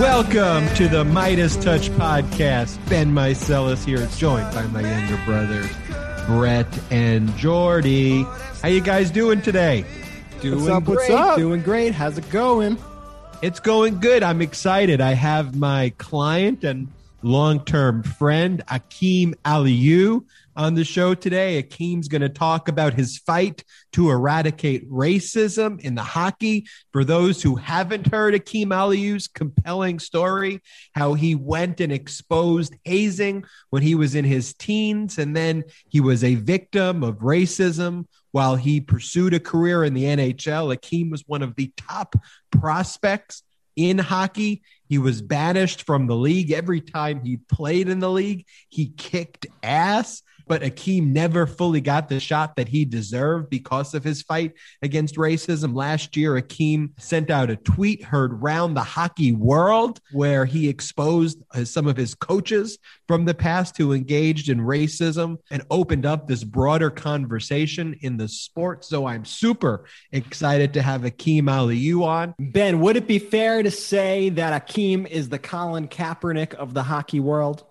Welcome to the MeidasTouch podcast. Ben Meiselas here, joined by my younger brothers, Brett and Jordy. How you guys doing today? Doing What's up, great. what's up? Doing great. How's it going? It's going good. I'm excited. I have my client and long-term friend Akim Aliu on the show today. Akim's going to talk about his fight to eradicate racism in the hockey. For those who haven't heard Akim Aliu's compelling story, how he went and exposed hazing when he was in his teens, and then he was a victim of racism while he pursued a career in the NHL. Akim was one of the top prospects in hockey. He was banished from the league every time he played in the league. He kicked ass, but Akim never fully got the shot that he deserved because of his fight against racism. Last year, Akim sent out a tweet heard round the hockey world where he exposed uh, some of his coaches from the past who engaged in racism and opened up this broader conversation in the sport. So I'm super excited to have Akim Aliu on. Ben, would it be fair to say that Akim is the Colin Kaepernick of the hockey world?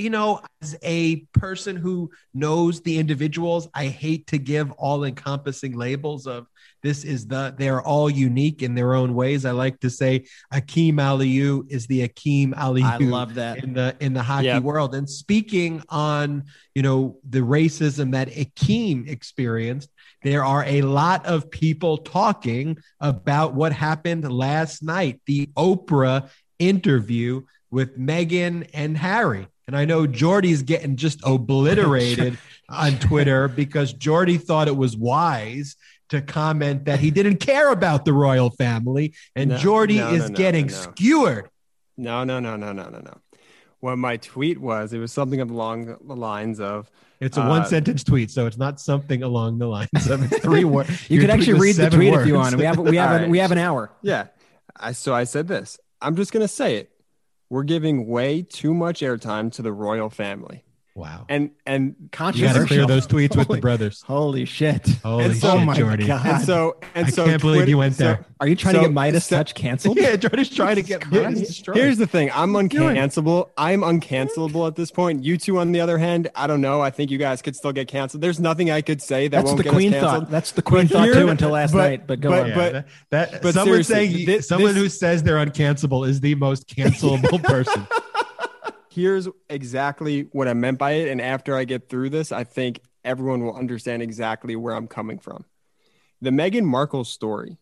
You know, as a person who knows the individuals, I hate to give all encompassing labels of this is the, they're all unique in their own ways. I like to say Akim Aliu is the Akim Aliu. I love that. in the, in the hockey Yep. world. And speaking on, you know, the racism that Akim experienced, there are a lot of people talking about what happened last night, the Oprah interview with Meghan and Harry. And I know Jordy's getting just obliterated on Twitter because Jordy thought it was wise to comment that he didn't care about the royal family. And No, Jordy no, is no, no, getting no, no. skewered. No, no, no, no, no, no, no. What my tweet was, it was something along the lines of, It's a Uh, one sentence tweet, so it's not something along the lines of three words. You could actually read the tweet if you want. We have we have All an, right. we have an hour. yeah. I so I said this. I'm just gonna say it. We're giving way too much airtime to the royal family, Wow. and and conscious. You got to clear those tweets with the brothers. Holy shit! Holy And shit, so- oh my Jordy. god! and so and I so. can't believe you went so- there. Are you trying to get Meidas so- Touch canceled? Yeah, Jordy's trying to get Christ. Meidas destroyed. Here's the thing. I'm uncancelable. I'm uncancelable at this point. You two, on the other hand, I don't know. I think you guys could still get canceled. There's nothing I could say that That's won't the get queen us canceled. thought. That's the queen But thought here- too until last but- night. But go but- on. Yeah, but- that, that but someone seriously, saying this- someone this- who says they're uncancelable is the most cancelable person. Here's exactly what I meant by it. And after I get through this, I think everyone will understand exactly where I'm coming from. The Meghan Markle story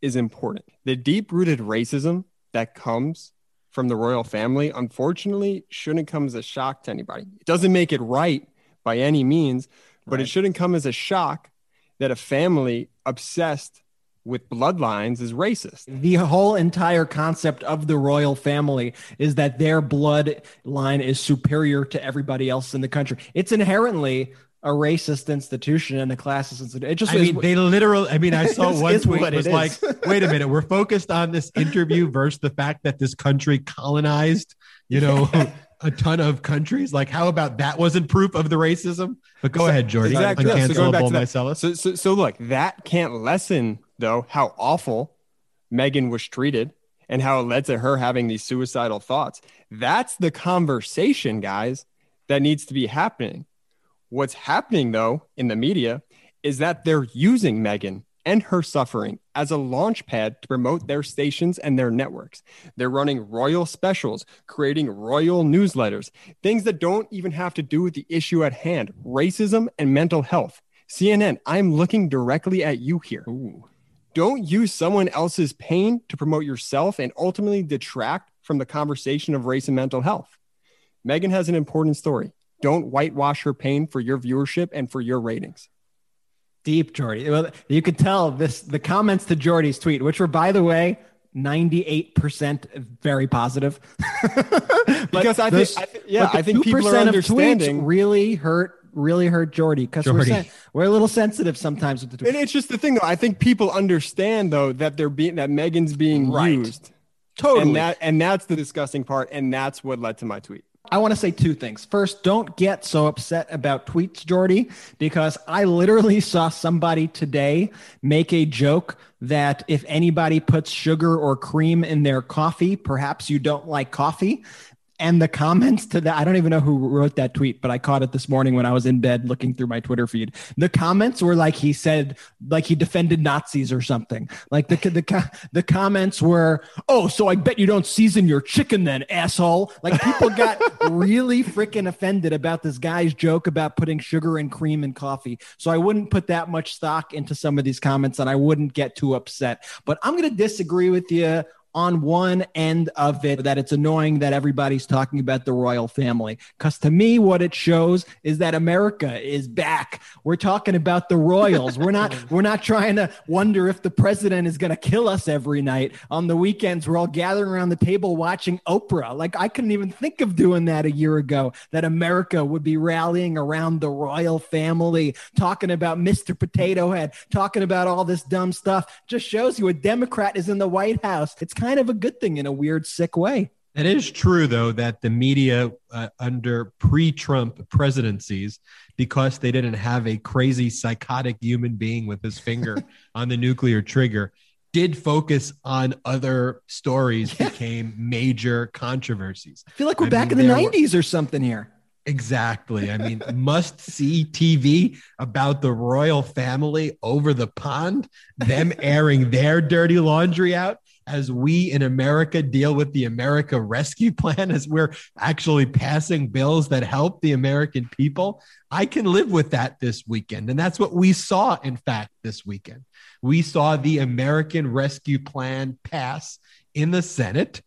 is important. The deep rooted racism that comes from the royal family, unfortunately, shouldn't come as a shock to anybody. It doesn't make it right by any means, but it shouldn't come as a shock that a family obsessed with bloodlines is racist. The whole entire concept of the royal family is that their bloodline is superior to everybody else in the country. It's inherently a racist institution and a classist institution. It just I is- mean, they literally. I mean, I saw It's- one it's tweet what was like, "Wait a minute, we're focused on this interview versus the fact that this country colonized, you know, a ton of countries. Like, how about that wasn't proof of the racism?" But go ahead, Jordy. Exactly. Yeah, so going back to that- So, so, so look, that can't lessen though how awful Meghan was treated and how it led to her having these suicidal thoughts. That's the conversation, guys, that needs to be happening. What's happening though in the media is that they're using Meghan and her suffering as a launch pad to promote their stations and their networks. They're running royal specials, creating royal newsletters, things that don't even have to do with the issue at hand racism and mental health. CNN, I'm looking directly at you here. Don't use someone else's pain to promote yourself and ultimately detract from the conversation of race and mental health. Meghan has an important story. Don't whitewash her pain for your viewership and for your ratings. deep, Jordy. Well, you could tell this the comments to Jordy's tweet, which were, by the way, 98% very positive. Because I think- I thi- yeah, I think people are 2% of understanding- tweets really hurt, really hurt Jordy because we're, sen- we're a little sensitive sometimes with the And it's just the thing, though. I think people understand, though, that they're being that Meghan's being Right. used, Totally. and that and that's the disgusting part, and that's what led to my tweet. I want to say two things. First, don't get so upset about tweets, Jordy, because I literally saw somebody today make a joke that if anybody puts sugar or cream in their coffee, perhaps you don't like coffee. And the comments to that, I don't even know who wrote that tweet, but I caught it this morning when I was in bed looking through my Twitter feed. The comments were like he said, like he defended Nazis or something. Like the the the comments were, "Oh, so I bet you don't season your chicken then, asshole." Like people got really freaking offended about this guy's joke about putting sugar and cream in coffee. So I wouldn't put that much stock into some of these comments, and I wouldn't get too upset. But I'm going to disagree with you on one end of it that it's annoying that everybody's talking about the royal family. Because to me, what it shows is that America is back. We're talking about the royals. we're not we're not trying to wonder if the president is going to kill us every night. On the weekends, we're all gathering around the table watching Oprah. Like I couldn't even think of doing that a year ago. That America would be rallying around the royal family, talking about Mr. Potato Head, talking about all this dumb stuff. Just shows you a Democrat is in the White House. It's kind of a good thing in a weird, sick way. It is true, though, that the media uh, under pre Trump presidencies, because they didn't have a crazy, psychotic human being with his finger on the nuclear trigger, did focus on other stories, yeah. became major controversies. I feel like we're I back mean, in the 90s were, or something here. Exactly. I mean, must see TV about the royal family over the pond, them airing their dirty laundry out as we in America deal with the America Rescue Plan, as we're actually passing bills that help the American people, I can live with that this weekend. And that's what we saw, in fact, this weekend. We saw the American Rescue Plan pass in the Senate.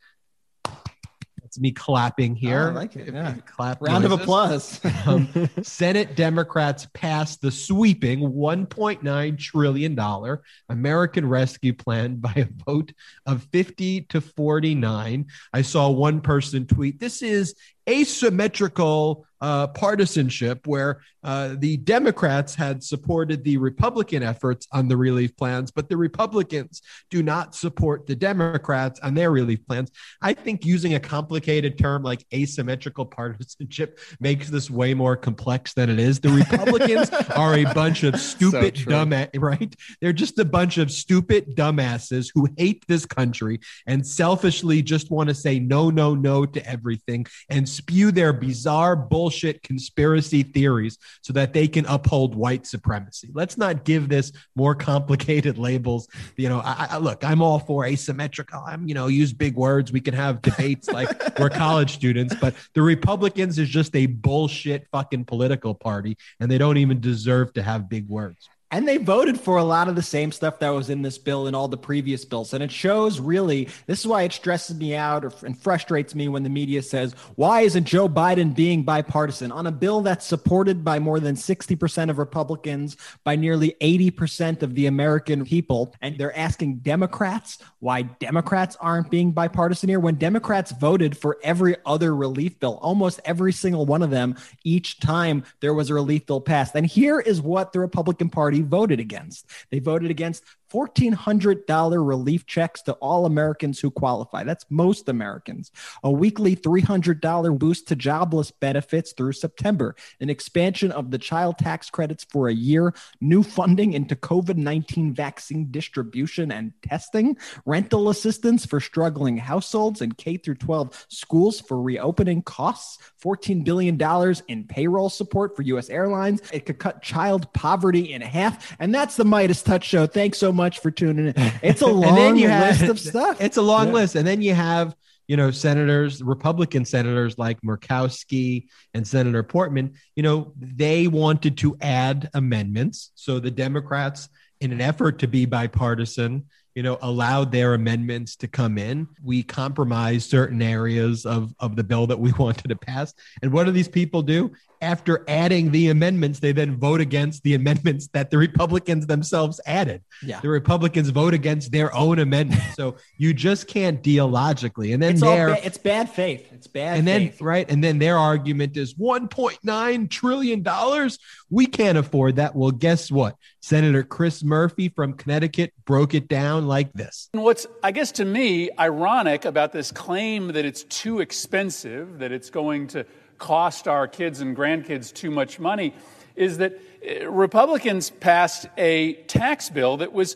That's me clapping here. Oh, I like it. Yeah. Clap Round noises. of applause. um, Senate Democrats passed the sweeping $1.9 trillion American Rescue Plan by a vote of 50 to 49. I saw one person tweet, This is asymmetrical uh, partisanship where uh, the Democrats had supported the Republican efforts on the relief plans, but the Republicans do not support the Democrats on their relief plans. I think using a complicated term like asymmetrical partisanship makes this way more complex than it is. The Republicans are a bunch of stupid, so dumb, right? They're just a bunch of stupid dumbasses who hate this country and selfishly just want to say no, no, no to everything and spew their bizarre bullshit conspiracy theories so that they can uphold white supremacy. Let's not give this more complicated labels. You know, I, I look, I'm all for asymmetrical. I'm, you know, use big words. We can have debates like we're college students, but the Republicans is just a bullshit fucking political party, and they don't even deserve to have big words. And they voted for a lot of the same stuff that was in this bill and all the previous bills. And it shows really, this is why it stresses me out or, and frustrates me when the media says, why isn't Joe Biden being bipartisan on a bill that's supported by more than 60% of Republicans, by nearly 80% of the American people? And they're asking Democrats why Democrats aren't being bipartisan here when Democrats voted for every other relief bill, almost every single one of them, each time there was a relief bill passed. And here is what the Republican Party voted against. They voted against $1,400 relief checks to all Americans who qualify. That's most Americans. A weekly $300 boost to jobless benefits through September. An expansion of the child tax credits for a year. New funding into COVID 19 vaccine distribution and testing. Rental assistance for struggling households and K 12 schools for reopening costs. $14 billion in payroll support for U.S. airlines. It could cut child poverty in half. And that's the MeidasTouch Show. Thanks so much much for tuning in. It's a long list have, of stuff. It's a long yeah. list. And then you have, you know, senators, Republican senators like Murkowski and Senator Portman, you know, they wanted to add amendments. So the Democrats, in an effort to be bipartisan, you know, allowed their amendments to come in. We compromised certain areas of, of the bill that we wanted to pass. And what do these people do? After adding the amendments, they then vote against the amendments that the Republicans themselves added. Yeah. The Republicans vote against their own amendments. so you just can't deal logically. And then it's, their, ba- it's bad faith. It's bad and faith. then right. And then their argument is $1.9 trillion. We can't afford that. Well, guess what? Senator Chris Murphy from Connecticut broke it down like this. And what's, I guess, to me, ironic about this claim that it's too expensive, that it's going to cost our kids and grandkids too much money, is that uh, Republicans passed a tax bill that was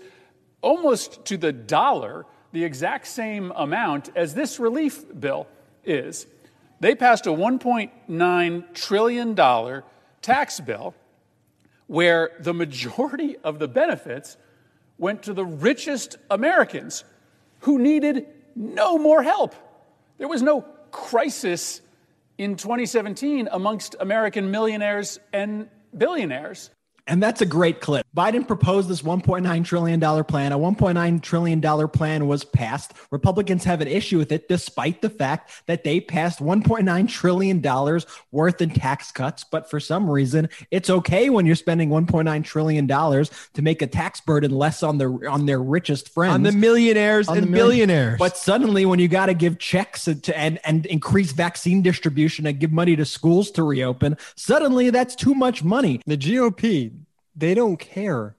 almost to the dollar the exact same amount as this relief bill is. They passed a $1.9 trillion tax bill where the majority of the benefits went to the richest Americans who needed no more help. There was no crisis in 2017 amongst American millionaires and billionaires. And that's a great clip. Biden proposed this $1.9 trillion plan. A $1.9 trillion plan was passed. Republicans have an issue with it, despite the fact that they passed $1.9 trillion worth in tax cuts. But for some reason, it's okay when you're spending $1.9 trillion to make a tax burden less on their on their richest friends. On the millionaires On and the billionaires. But suddenly, when you got to give checks to, and, and increase vaccine distribution and give money to schools to reopen, suddenly that's too much money. The GOP, they don't care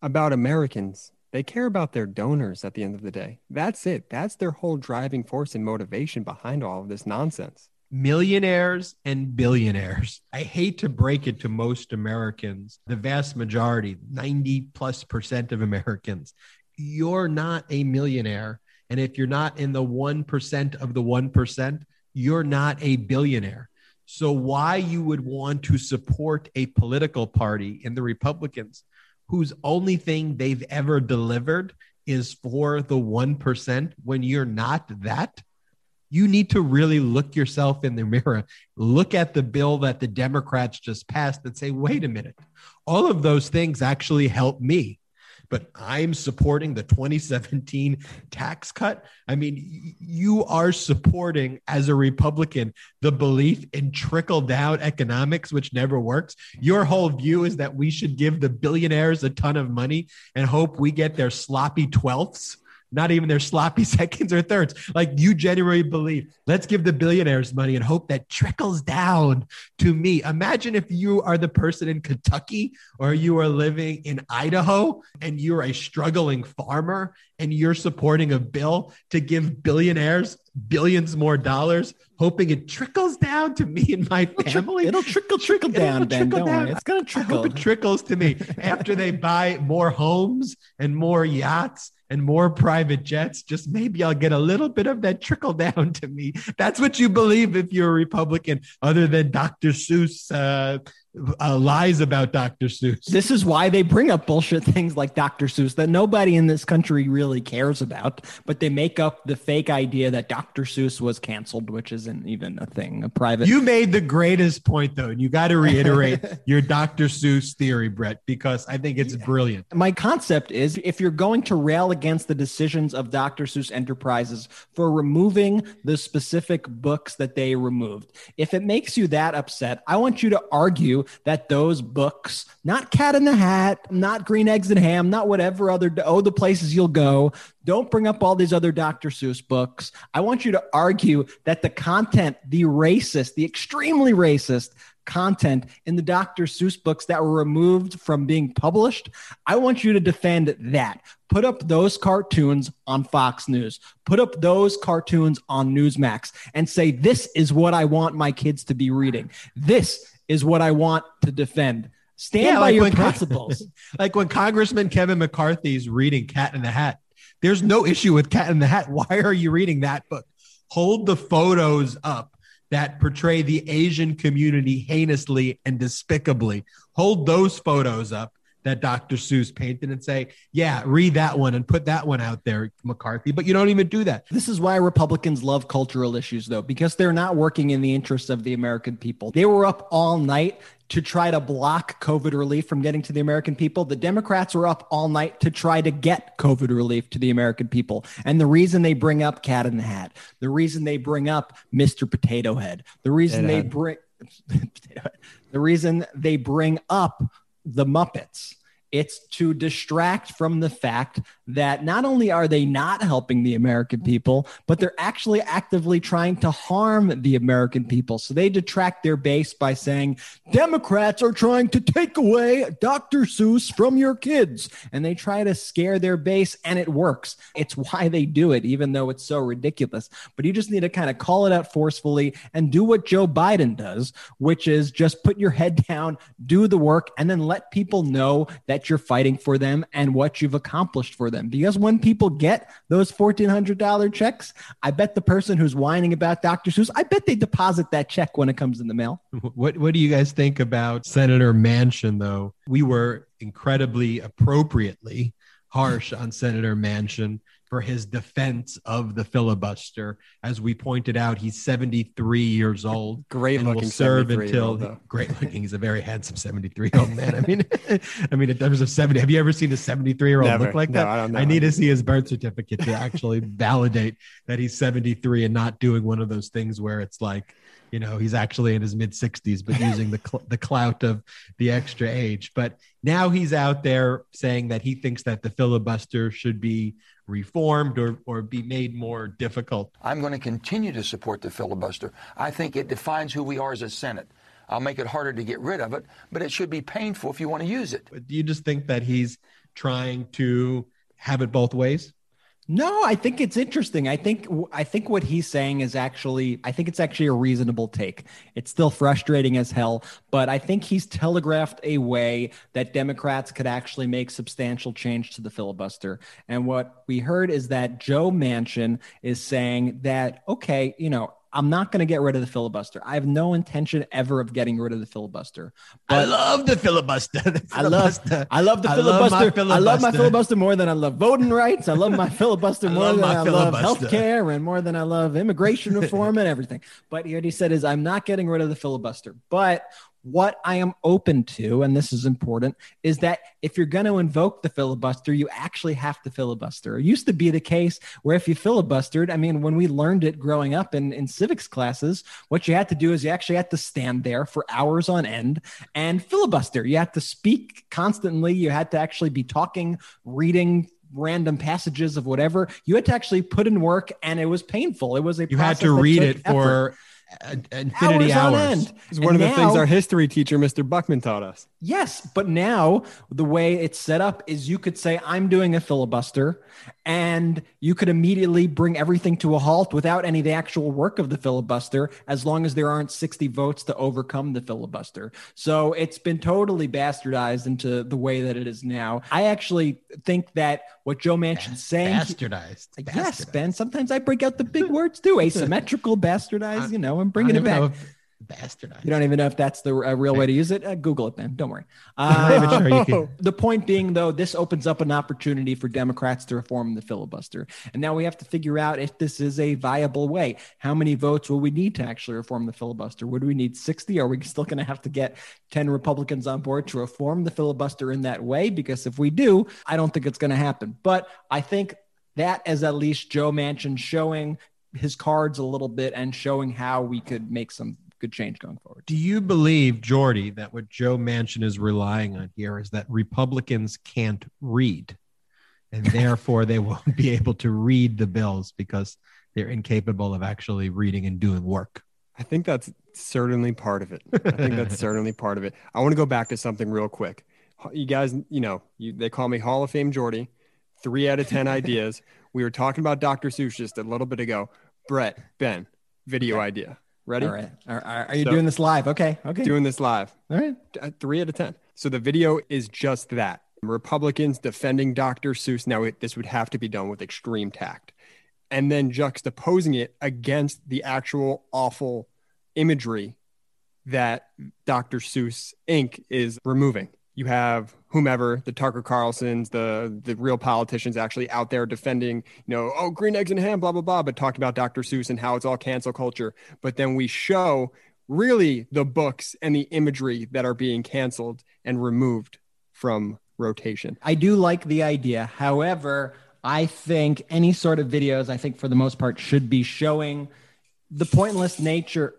about Americans. They care about their donors at the end of the day. That's it. That's their whole driving force and motivation behind all of this nonsense. millionaires and billionaires. I hate to break it to most Americans, the vast majority, 90 plus percent of Americans, you're not a millionaire. And if you're not in the 1% of the 1%, you're not a billionaire. So, why you would want to support a political party in the Republicans whose only thing they've ever delivered is for the 1% when you're not that? you need to really look yourself in the mirror, look at the bill that the Democrats just passed and say, wait a minute, all of those things actually help me. But I'm supporting the 2017 tax cut. I mean, you are supporting, as a Republican, the belief in trickle down economics, which never works. Your whole view is that we should give the billionaires a ton of money and hope we get their sloppy twelfths not even their sloppy seconds or thirds. Like you genuinely believe, let's give the billionaires money and hope that trickles down to me. Imagine if you are the person in Kentucky or you are living in Idaho and you're a struggling farmer and you're supporting a bill to give billionaires billions more dollars, hoping it trickles down to me and my family. It'll trickle, trickle It'll down, Ben. trickle Don't down. It's going to I trickle. hope it trickles to me after they buy more homes and more yachts and more private jets. Just maybe I'll get a little bit of that trickle down to me. That's what you believe if you're a Republican, other than Dr. Seuss uh, uh, lies about Dr. Seuss. This is why they bring up bullshit things like Dr. Seuss that nobody in this country really cares about, but they make up the fake idea that Dr. Seuss was canceled, which isn't even a thing. A private. You made the greatest point, though, and you got to reiterate your Dr. Seuss theory, Brett, because I think it's brilliant. My concept is if you're going to rail against the decisions of Dr. Seuss Enterprises for removing the specific books that they removed, if it makes you that upset, I want you to argue that those books, not Cat in the Hat, not Green Eggs and Ham, not whatever other, oh, the places you'll go, don't bring up all these other Dr. Seuss books. I want you to argue that the content, the racist, the extremely racist content in the Dr. Seuss books that were removed from being published, I want you to defend that. Put up those cartoons on Fox News. Put up those cartoons on Newsmax and say, This is what I want my kids to be reading. This is what I want to defend. Stand Yeah, by like your principles. like when Congressman Kevin McCarthy is reading Cat in the Hat, there's no issue with Cat in the Hat. Why are you reading that book? Hold the photos up that portray the Asian community heinously and despicably. Hold those photos up that Dr. Seuss painted and say, yeah, read that one and put that one out there, McCarthy. But you don't even do that. This is why Republicans love cultural issues, though, because they're not working in the interests of the American people. They were up all night to try to block COVID relief from getting to the American people. The Democrats were up all night to try to get COVID relief to the American people. And the reason they bring up Cat in the Hat, the reason they bring up Mr. Potato Head, the reason Potato they bring the reason they bring up the Muppets It's to distract from the fact that not only are they not helping the American people, but they're actually actively trying to harm the American people. So they detract their base by saying, Democrats are trying to take away Dr. Seuss from your kids. And they try to scare their base, and it works. It's why they do it, even though it's so ridiculous. But you just need to kind of call it out forcefully and do what Joe Biden does, which is just put your head down, do the work, and then let people know that you're fighting for them and what you've accomplished for them. Because when people get those $1,400 checks, I bet the person who's whining about Dr. Seuss, I bet they deposit that check when it comes in the mail. What, what do you guys think about Senator Manchin, though? We were incredibly appropriately harsh on Senator Manchin for his defense of the filibuster. As we pointed out, he's 73 years old. Great and will serve until old, great looking. He's a very handsome 73 year old man. I mean, I mean, in terms of 70, have you ever seen a 73 year old look like No, that? I don't know. I need to see his birth certificate to actually validate that he's 73 and not doing one of those things where it's like, you know, he's actually in his mid 60s, but using the cl- the clout of the extra age. But now he's out there saying that he thinks that the filibuster should be reformed or or be made more difficult. I'm going to continue to support the filibuster. I think it defines who we are as a Senate. I'll make it harder to get rid of it, but it should be painful if you want to use it. But do you just think that he's trying to have it both ways? No, I think it's interesting. I think I think what he's saying is actually I think it's actually a reasonable take. It's still frustrating as hell, but I think he's telegraphed a way that Democrats could actually make substantial change to the filibuster. And what we heard is that Joe Manchin is saying that okay, you know, I'm not going to get rid of the filibuster. I have no intention ever of getting rid of the filibuster. I love the filibuster. The I love, filibuster. I love the I love filibuster. I love my filibuster. filibuster more than I love voting rights. I love my filibuster more love than I love filibuster. healthcare and more than I love immigration reform and everything. But what he said is, I'm not getting rid of the filibuster. But what I am open to, and this is important, is that if you're going to invoke the filibuster, you actually have to filibuster. It used to be the case where if you filibustered, I mean, when we learned it growing up in, in civics classes, what you had to do is you actually had to stand there for hours on end and filibuster. You had to speak constantly. You had to actually be talking, reading random passages of whatever. You had to actually put in work, and it was painful. It was a You had to read it effort. for infinity hours, hours. on end. It's one of And the things our history teacher, Mr. Buckman, taught us. Yes, but now the way it's set up is you could say, I'm doing a filibuster, and you could immediately bring everything to a halt without any of the actual work of the filibuster, as long as there aren't 60 votes to overcome the filibuster. So it's been totally bastardized into the way that it is now. I actually think that what Joe Manchin's saying. Bastardized. Yes, Bastardized. Ben. Sometimes I break out the big words too. Asymmetrical, bastardized, you know, I'm bringing it know back. if- Bastardized. You don't even know if that's the uh, real way to use it. Uh, Google it, then. Don't worry. I'm not even sure you can. The point being, though, this opens up an opportunity for Democrats to reform the filibuster. And now we have to figure out if this is a viable way. How many votes will we need to actually reform the filibuster? Would we need 60? Are we still going to have to get 10 Republicans on board to reform the filibuster in that way? Because if we do, I don't think it's going to happen. But I think that is at least Joe Manchin showing his cards a little bit and showing how we could make some good change going forward. Do you believe, Jordy, that what Joe Manchin is relying on here is that Republicans can't read, and therefore they won't be able to read the bills because they're incapable of actually reading and doing work? I think that's certainly part of it. I think that's certainly part of it. I want to go back to something real quick. You guys, you know, you, they call me Hall of Fame Jordy. Three out of 10 ideas. We were talking about Dr. Seuss just a little bit ago. Brett, Ben, video idea. Ready? All right. Are, are, you So- doing this live? Okay. Okay. Doing this live. All right. Uh, Three out of 10. So the video is just that Republicans defending Dr. Seuss. Now, it, this would have to be done with extreme tact. And then juxtaposing it against the actual awful imagery that Dr. Seuss Inc. is removing. You have whomever, the Tucker Carlsons, the the real politicians actually out there defending, you know, oh, green eggs and ham, blah, blah, blah, but talking about Dr. Seuss and how it's all cancel culture. But then we show really the books and the imagery that are being canceled and removed from rotation. I do like the idea. However, I think any sort of videos, I think for the most part, should be showing the pointless nature.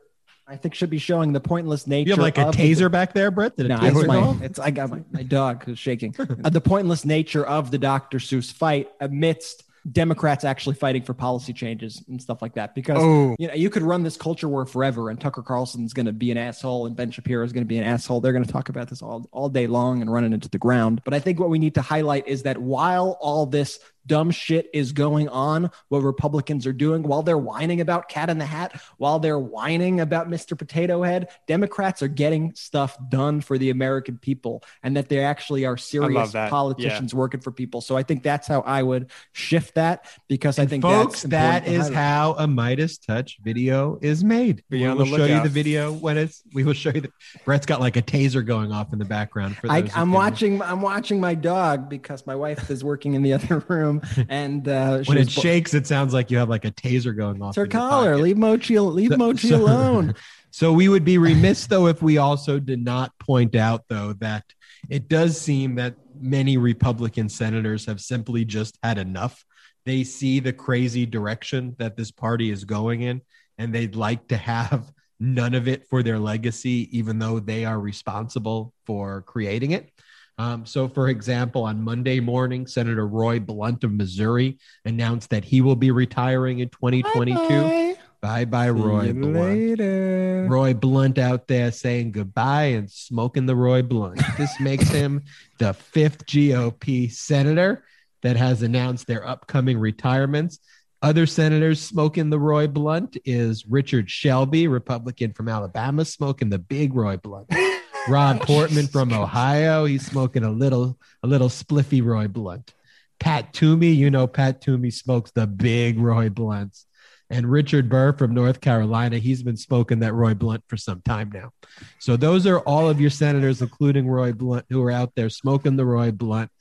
I think should be showing the pointless nature. You have like a of the- taser back there, Brett? Did No, taser it's my, it's I got my, my dog who's shaking. Uh, the pointless nature of the Dr. Seuss fight amidst Democrats actually fighting for policy changes and stuff like that. Because Oh. you know you could run this culture war forever, and Tucker Carlson's going to be an asshole, and Ben Shapiro is going to be an asshole. They're going to talk about this all all day long and run it into the ground. But I think what we need to highlight is that while all this dumb shit is going on, what Republicans are doing, while they're whining about Cat in the Hat, while they're whining about Mr. Potato Head, Democrats are getting stuff done for the American people, and that they actually are serious that. politicians working for people. So I think that's how I would shift that because I think Folks, that's that important to is highlight. how a MeidasTouch video is made. Be we will the show you the video when it's. We will show you. The, Brett's got like a taser going off in the background. For I, I'm watching. I'm watching my dog because my wife is working in the other room, and uh, When it bo- shakes, it sounds like you have like a taser going off. It's her collar. Leave Mochi. Leave So- Mochi so- alone. So we would be remiss though if we also did not point out though that it does seem that many Republican senators have simply just had enough. They see the crazy direction that this party is going in and they'd like to have none of it for their legacy even though they are responsible for creating it. Um, so, for example, on Monday morning, Senator Roy Blunt of Missouri announced that he will be retiring in 2022. Bye bye, Roy See you Blunt. later. Roy Blunt out there saying goodbye and smoking the Roy Blunt. This makes him the fifth GOP senator that has announced their upcoming retirements. Other senators smoking the Roy Blunt is Richard Shelby, Republican from Alabama, smoking the big Roy Blunt. Rob Portman from Ohio, he's smoking a little a little spliffy Roy Blunt. Pat Toomey, you know Pat Toomey smokes the big Roy Blunts. And Richard Burr from North Carolina, he's been smoking that Roy Blunt for some time now. So those are all of your senators, including Roy Blunt, who are out there smoking the Roy Blunt.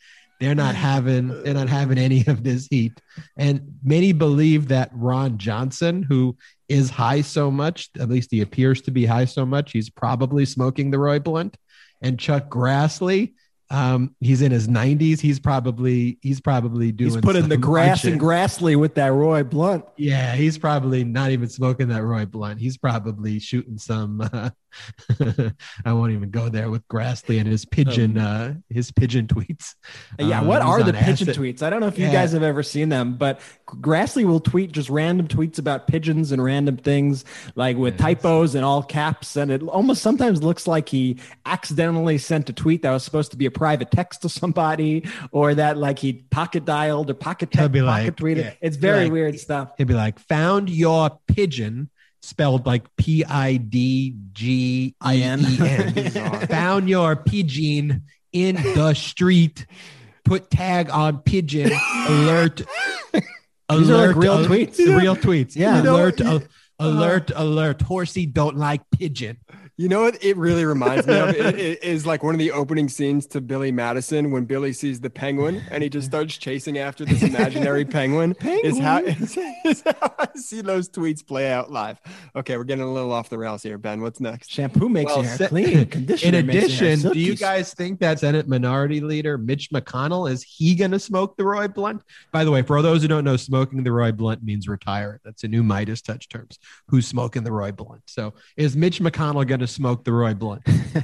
They're not having they're not having any of this heat. And many believe that Ron Johnson, who is high so much, at least he appears to be high so much, he's probably smoking the Roy Blunt. And Chuck Grassley, um, he's in his 90s. He's probably he's probably doing He's putting the grass and Grassley with that Roy Blunt. Yeah, he's probably not even smoking that Roy Blunt. He's probably shooting some. Uh, I won't even go there with Grassley and his pigeon, uh, his pigeon tweets. Yeah, Um, what are the pigeon acid. tweets? I don't know if you Yeah. guys have ever seen them, but Grassley will tweet just random tweets about pigeons and random things, like with typos and all caps, and it almost sometimes looks like he accidentally sent a tweet that was supposed to be a private text to somebody, or that like he pocket dialed or pocket text, pocket like- tweeted. yeah, it's very like- weird stuff. He'd be like, "Found your pigeon." Spelled like P I D G I N. Found your pigeon in the street. Put tag on pigeon. Alert. These are like real al- tweets. Real tweets. Yeah. Yeah. You know, Alert. al- alert. Alert. Horsey don't like pigeon. You know what it really reminds me of It- it is like one of the opening scenes to Billy Madison when Billy sees the penguin and he just starts chasing after this imaginary penguin. Is how, is, is how I see those tweets play out live. Okay, we're getting a little off the rails here, Ben. What's next? Shampoo makes Well, your hair se- clean. In Conditioner makes your hair addition, do you guys think that Senate Minority Leader Mitch McConnell is he going to smoke the Roy Blunt? By the way, for all those who don't know, smoking the Roy Blunt means retire. That's a new MeidasTouch terms. Who's smoking the Roy Blunt? So, is Mitch McConnell going to smoke the Roy Blunt?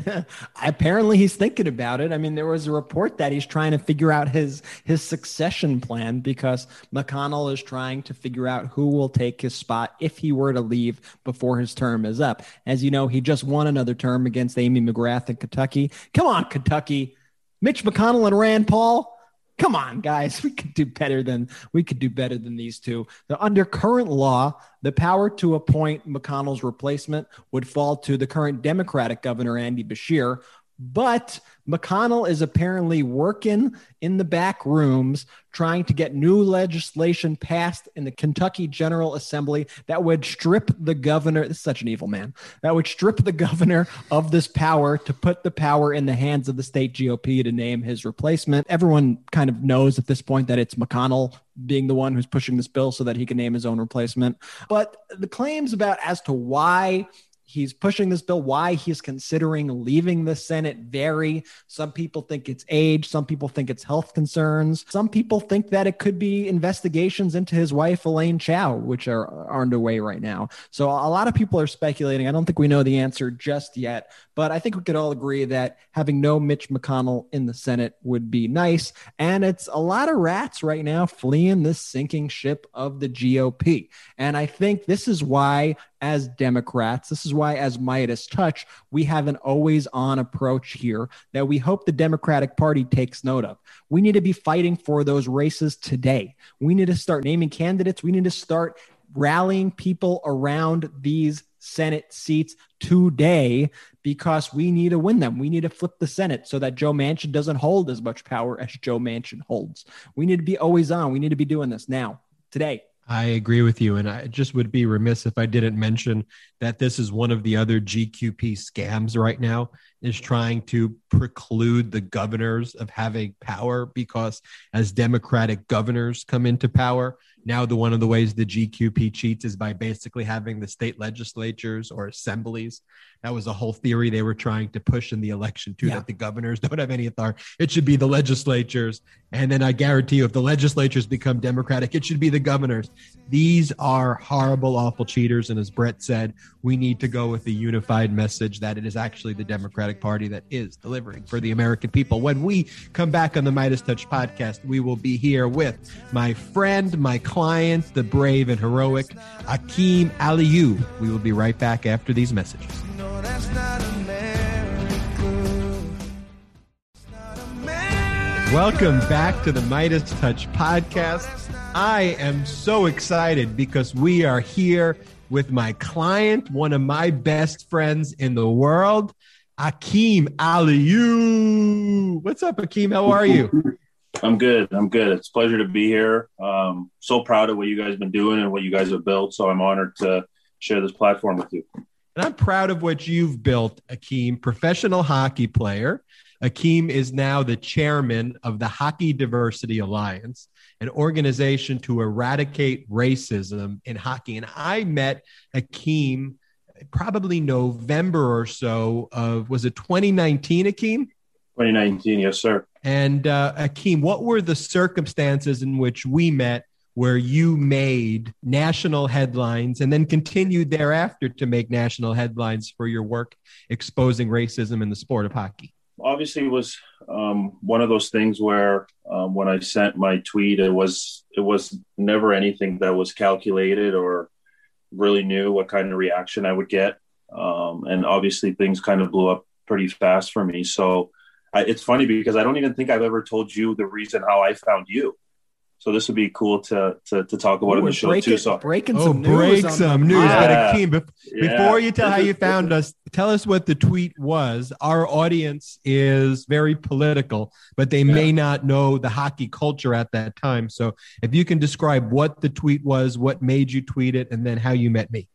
Apparently, he's thinking about it. I mean, there was a report that he's trying to figure out his his succession plan because McConnell is trying to figure out who will take his spot if he were to leave before his term is up. As you know, he just won another term against Amy McGrath in Kentucky. Come on, Kentucky, Mitch McConnell and Rand Paul. Come on, guys. We could do better than we could do better than these two. Now, under current law, the power to appoint McConnell's replacement would fall to the current Democratic governor Andy Beshear. But McConnell is apparently working in the back rooms trying to get new legislation passed in the Kentucky General Assembly that would strip the governor. This is such an evil man. That would strip the governor of this power to put the power in the hands of the state GOP to name his replacement. Everyone kind of knows at this point that it's McConnell being the one who's pushing this bill so that he can name his own replacement. But the claims about as to why he's pushing this bill. Why he's considering leaving the Senate vary. Some people think it's age. Some people think it's health concerns. Some people think that it could be investigations into his wife Elaine Chao, which are, are underway right now. So a lot of people are speculating. I don't think we know the answer just yet, but I think we could all agree that having no Mitch McConnell in the Senate would be nice. And it's a lot of rats right now fleeing this sinking ship of the GOP. And I think this is why as Democrats. This is why, as MeidasTouch, we have an always on approach here that we hope the Democratic Party takes note of. We need to be fighting for those races today. We need to start naming candidates. We need to start rallying people around these Senate seats today because we need to win them. We need to flip the Senate so that Joe Manchin doesn't hold as much power as Joe Manchin holds. We need to be always on. We need to be doing this now, today. I agree with you. And I just would be remiss if I didn't mention that this is one of the other GQP scams right now is trying to preclude the governors of having power because as Democratic governors come into power, now the one of the ways the GQP cheats is by basically having the state legislatures or assemblies that was a whole theory they were trying to push in the election too, yeah. that the governors don't have any authority. It should be the legislatures. And then I guarantee you, if the legislatures become Democratic, it should be the governors. These are horrible, awful cheaters. And as Brett said, we need to go with the unified message that it is actually the Democratic Party that is delivering for the American people. When we come back on the MeidasTouch podcast, we will be here with my friend, my client, the brave and heroic Akim Aliu. We will be right back after these messages. Welcome back to the Midas Touch podcast. I am so excited because we are here with my client, one of my best friends in the world, Akim Aliu. What's up, Akim? How are you? I'm good. I'm good. It's a pleasure to be here. Um, so proud of what you guys have been doing and what you guys have built. So I'm honored to share this platform with you. And I'm proud of what you've built, Akim, professional hockey player. Akim is now the chairman of the Hockey Diversity Alliance, an organization to eradicate racism in hockey. And I met Akim probably November or so of, was it 2019, Akim? 2019, yes, sir. And uh, Akim, what were the circumstances in which we met where you made national headlines and then continued thereafter to make national headlines for your work exposing racism in the sport of hockey? Obviously, it was um, one of those things where um, when I sent my tweet, it was it was never anything that was calculated or really knew what kind of reaction I would get, um, and obviously things kind of blew up pretty fast for me. So I, it's funny because I don't even think I've ever told you the reason how I found you. So this would be cool to to, to talk about Ooh, in the show too. So breaking oh, some break news some news. Yeah. But Akim, before yeah. you tell how you found us, tell us what the tweet was. Our audience is very political, but they yeah. may not know the hockey culture at that time. So if you can describe what the tweet was, what made you tweet it, and then how you met me.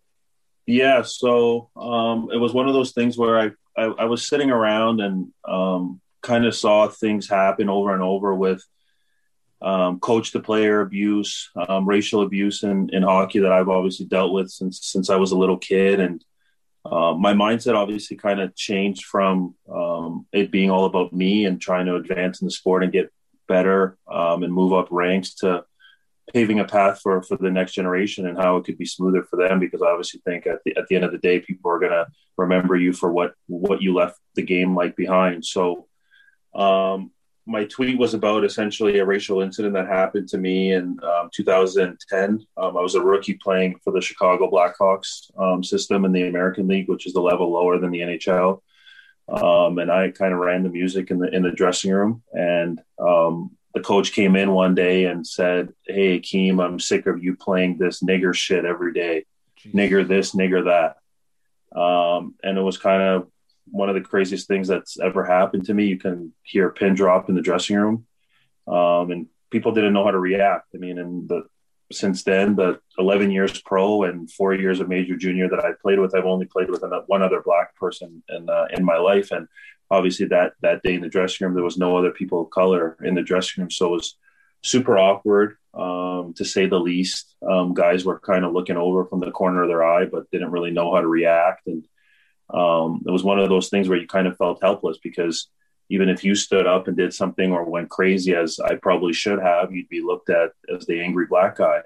Yeah, so um, it was one of those things where I I, I was sitting around and um, kind of saw things happen over and over with um, coach to player abuse, um, racial abuse in, in hockey that I've obviously dealt with since since I was a little kid, and uh, my mindset obviously kind of changed from um, it being all about me and trying to advance in the sport and get better um, and move up ranks to paving a path for for the next generation and how it could be smoother for them. Because I obviously think at the at the end of the day people are to remember you for what what you left the game like behind. So um, my tweet was about essentially a racial incident that happened to me in um, 2010. Um, I was a rookie playing for the Chicago Blackhawks um, system in the American League, which is the level lower than the NHL. Um, and I kind of ran the music in the in the dressing room. And um, the coach came in one day and said, "Hey, Akim, I'm sick of you playing this nigger shit every day, Jeez. nigger this, nigger that." Um, and it was kind of one of the craziest things that's ever happened to me. You can hear a pin drop in the dressing room, um, and people didn't know how to react. I mean, and the since then, the 11 years pro and four years of major junior that I played with, I've only played with one other black person in uh, in my life, and obviously that that day in the dressing room, there was no other people of color in the dressing room, so it was super awkward um, to say the least. Um, guys were kind of looking over from the corner of their eye, but didn't really know how to react and um, it was one of those things where you kind of felt helpless because even if you stood up and did something or went crazy as I probably should have, you'd be looked at as the angry black guy.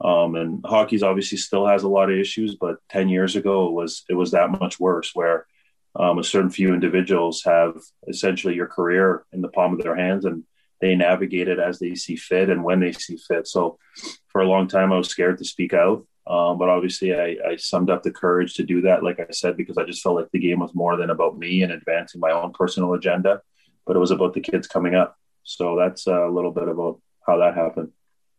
Um, and hockey's obviously still has a lot of issues, but 10 years ago it was it was that much worse where um, a certain few individuals have essentially your career in the palm of their hands and they navigate it as they see fit and when they see fit. So for a long time I was scared to speak out. Um, but obviously, I, I, summed up the courage to do that, like I said, because I just felt like the game was more than about me and advancing my own personal agenda, but it was about the kids coming up. So that's a little bit about how that happened.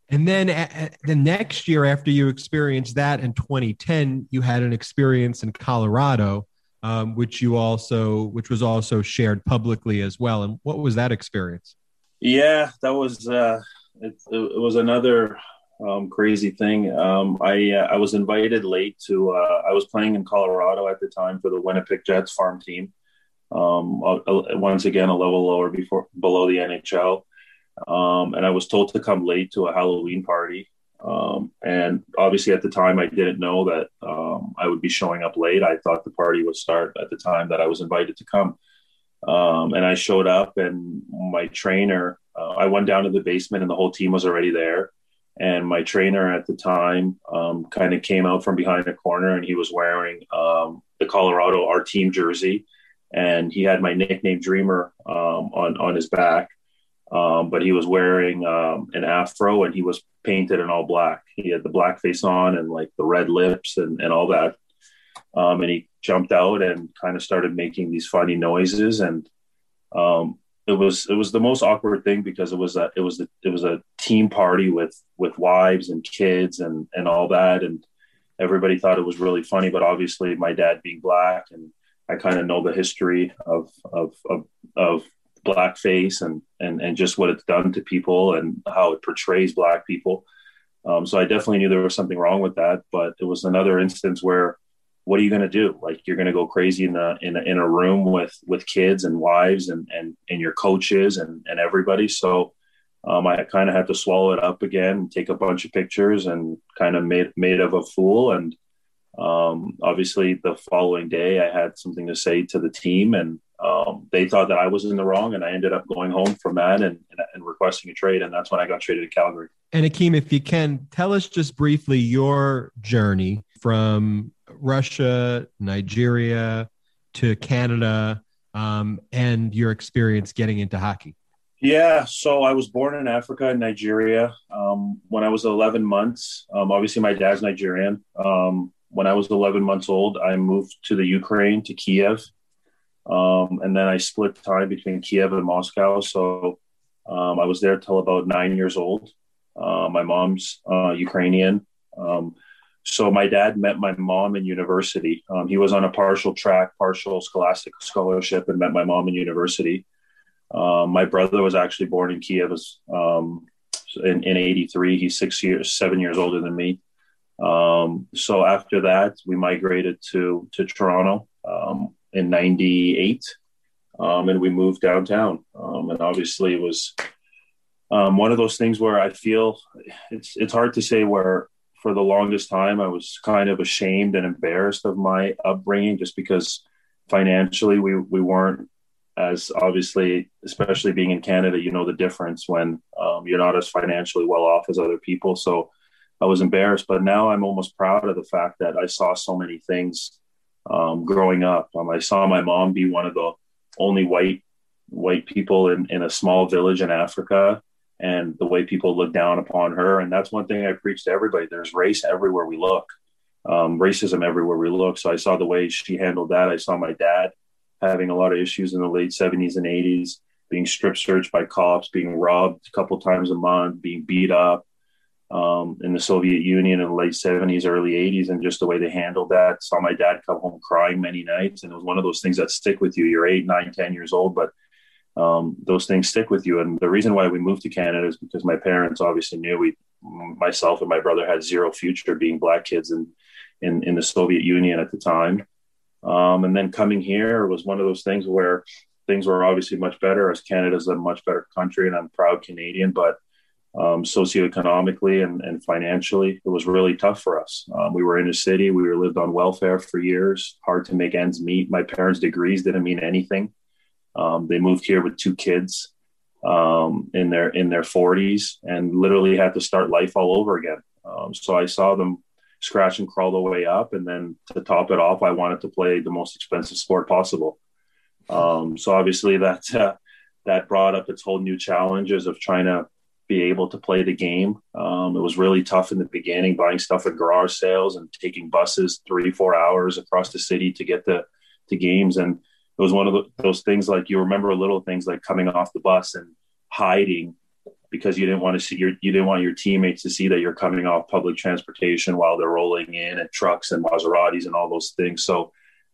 And then uh, the next year, after you experienced that in 2010, you had an experience in Colorado, um, which you also, which was also shared publicly as well. And what was that experience? Yeah, that was uh, it, it was another um, crazy thing. Um, I uh, I was invited late to. Uh, I was playing in Colorado at the time for the Winnipeg Jets farm team. Um, once again, a level lower before below the NHL, um, and I was told to come late to a Halloween party. Um, and obviously, at the time, I didn't know that um, I would be showing up late. I thought the party would start at the time that I was invited to come. and I showed up, and my trainer. Uh, I went down to the basement, and the whole team was already there and my trainer at the time um, kind of came out from behind a corner and he was wearing um, the Colorado our team jersey. And he had my nickname Dreamer um, on on his back. Um, but he was wearing um, an afro and he was painted in all black. He had the black face on and like the red lips and, and all that. Um, and he jumped out and kind of started making these funny noises and it was it was the most awkward thing because it was a it was a, it was a team party with with wives and kids and and all that. And everybody thought it was really funny but obviously my dad being black and I kind of know the history of of of, of blackface and and and just what it's done to people and how it portrays black people. Um, so I definitely knew there was something wrong with that but it was another instance where what are you going to do? Like you're going to go crazy in a, in a, in a room with, with kids and wives and, and, and your coaches and, and everybody. So um, I kind of had to swallow it up again take a bunch of pictures and kind of made, made of a fool. And um, obviously the following day I had something to say to the team and um, they thought that I was in the wrong and I ended up going home from that and, and, and requesting a trade. And that's when I got traded to Calgary. And Akim, if you can tell us just briefly your journey from Russia, Nigeria to Canada, um, and your experience getting into hockey? Yeah, so I was born in Africa, in Nigeria. Um, when I was 11 months, um, obviously my dad's Nigerian. Um, when I was 11 months old, I moved to the Ukraine, to Kiev. Um, and then I split time between Kiev and Moscow. So um, I was there till about nine years old. Uh, my mom's uh, Ukrainian. Um, so my dad met my mom in university. Um, he was on a partial track, partial scholastic scholarship, and met my mom in university. Um, my brother was actually born in Kiev um, in, in 83. He's six years, seven years older than me. Um, so after that, we migrated to, to Toronto um, in 98 um, and we moved downtown. and obviously it was one of those things where I feel it's, it's hard to say where for the longest time, I was kind of ashamed and embarrassed of my upbringing just because financially we, we weren't as obviously, especially being in Canada, you know the difference when um, you're not as financially well off as other people. So I was embarrassed, but now I'm almost proud of the fact that I saw so many things um, growing up. Um, I saw my mom be one of the only white white people in, in a small village in Africa and the way people look down upon her. And that's one thing I preach to everybody. There's race everywhere we look, um, racism everywhere we look. So I saw the way she handled that. I saw my dad having a lot of issues in the late 70s and 80s, being strip searched by cops, being robbed a couple times a month, being beat up. Um, in the Soviet Union in the late 70s, early 80s, and just the way they handled that. Saw my dad come home crying many nights. And it was one of those things that stick with you. You're eight, nine, ten years old, but um, those things stick with you. And the reason why we moved to Canada is because my parents obviously knew we, myself and my brother, had zero future being black kids in in, in the Soviet Union at the time. Um, and then coming here was one of those things where things were obviously much better as Canada's a much better country and I'm proud Canadian, but um, socioeconomically and, and financially. It was really tough for us. Um, we were in a city, we were lived on welfare for years, hard to make ends meet. My parents' degrees didn't mean anything. Um, they moved here with two kids um, in their in their 40s and literally had to start life all over again. Um, so I saw them scratch and crawl the way up, and then to top it off, I wanted to play the most expensive sport possible. Um, so obviously that uh, that brought up its whole new challenges of trying to be able to play the game. Um, it was really tough in the beginning, buying stuff at garage sales and taking buses three, four hours across the city to get to, to games. And it was one of the, those things like you remember little things like coming off the bus and hiding because you didn't want to see your you didn't want your teammates to see that you're coming off public transportation while they're rolling in and trucks and Maseratis and all those things. So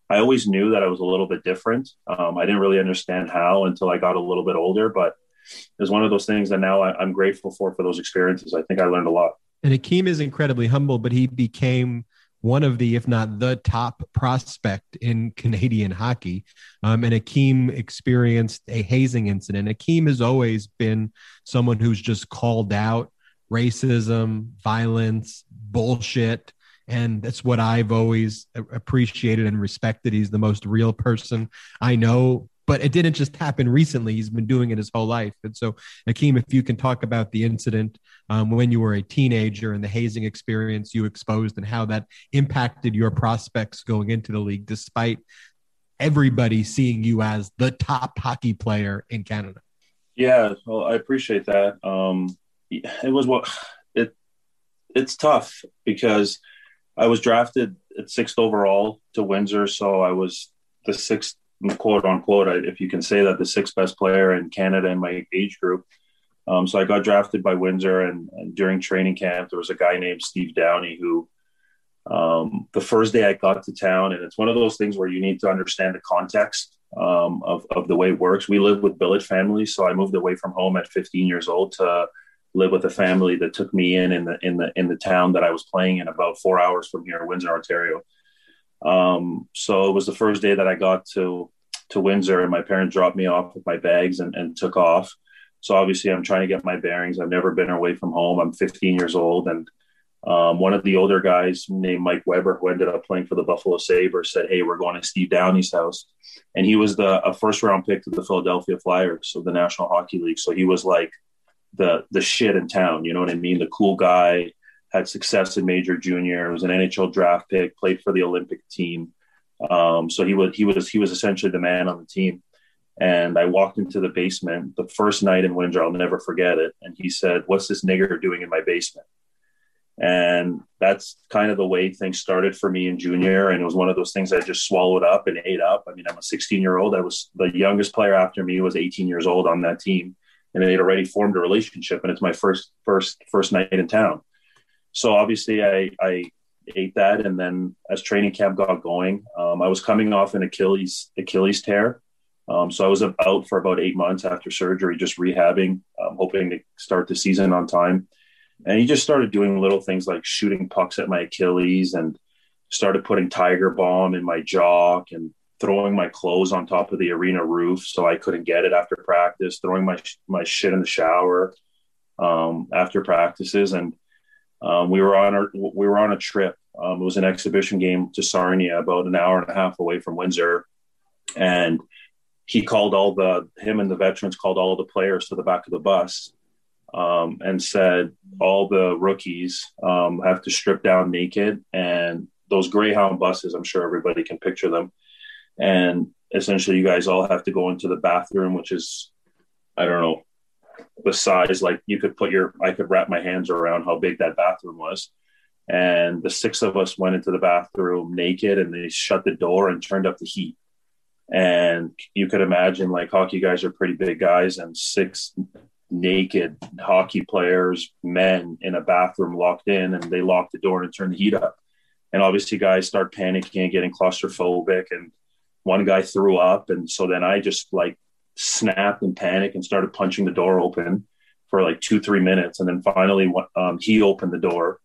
I always knew that I was a little bit different. Um, I didn't really understand how until I got a little bit older, but it's one of those things that now I, am grateful for for those experiences. I think I learned a lot. And Akim is incredibly humble, but he became one of the, if not the top prospect in Canadian hockey. Um, and Akim experienced a hazing incident. Akim has always been someone who's just called out racism, violence, bullshit. And that's what I've always appreciated and respected. He's the most real person I know but it didn't just happen recently. He's been doing it his whole life. And so, Akim, if you can talk about the incident um, when you were a teenager and the hazing experience you exposed and how that impacted your prospects going into the league, despite everybody seeing you as the top hockey player in Canada. Yeah, well, I appreciate that. Um, it was what it it's tough because I was drafted at sixth overall to Windsor, so I was the sixth quote unquote, if you can say that, the sixth best player in Canada in my age group. Um, so I got drafted by Windsor, and, and, during training camp, there was a guy named Steve Downey who, um, the first day I got to town, and it's one of those things where you need to understand the context um, of, of the way it works. We live with billet families, so I moved away from home at 15 years old to live with a family that took me in in the in the in the town that I was playing in, about four hours from here, Windsor, Ontario. Um, so it was the first day that I got to to Windsor, and my parents dropped me off with my bags and, and took off. So obviously, I'm trying to get my bearings. I've never been away from home. I'm 15 years old, and um, one of the older guys named Mike Weber, who ended up playing for the Buffalo Sabres, said, "Hey, we're going to Steve Downey's house," and he was the a first round pick to the Philadelphia Flyers of the National Hockey League. So he was like the the shit in town. You know what I mean? The cool guy had success in major junior, was an NHL draft pick, played for the Olympic team. Um, so he was he was he was essentially the man on the team. And I walked into the basement the first night in Windsor. I'll never forget it. And he said, "What's this nigger doing in my basement?" And that's kind of the way things started for me in junior. And it was one of those things I just swallowed up and ate up. I mean, I'm a 16 year old. I was the youngest player after me was 18 years old on that team, and they'd already formed a relationship. And it's my first first first night in town so obviously I, I ate that. And then as training camp got going, um, I was coming off an Achilles Achilles tear. Um, so I was out for about eight months after surgery, just rehabbing, um, hoping to start the season on time. And he just started doing little things like shooting pucks at my Achilles and started putting Tiger Balm in my jaw and throwing my clothes on top of the arena roof so I couldn't get it after practice, throwing my my shit in the shower um, after practices, and um, we were on a we were on a trip. Um, it was an exhibition game to Sarnia, about an hour and a half away from Windsor, and he called all the him and the veterans called all the players to the back of the bus um, and said all the rookies um, have to strip down naked and those Greyhound buses. I'm sure everybody can picture them, and essentially you guys all have to go into the bathroom, which is I don't know the size like you could put your i could wrap my hands around how big that bathroom was. And the six of us went into the bathroom naked and they shut the door and turned up the heat. And you could imagine like hockey guys are pretty big guys and six naked hockey players men in a bathroom locked in and they locked the door and turned the heat up. And obviously guys start panicking and getting claustrophobic and one guy threw up. And so then i just like snapped and panicked and started punching the door open for like two, three minutes. And then finally, um, he opened the door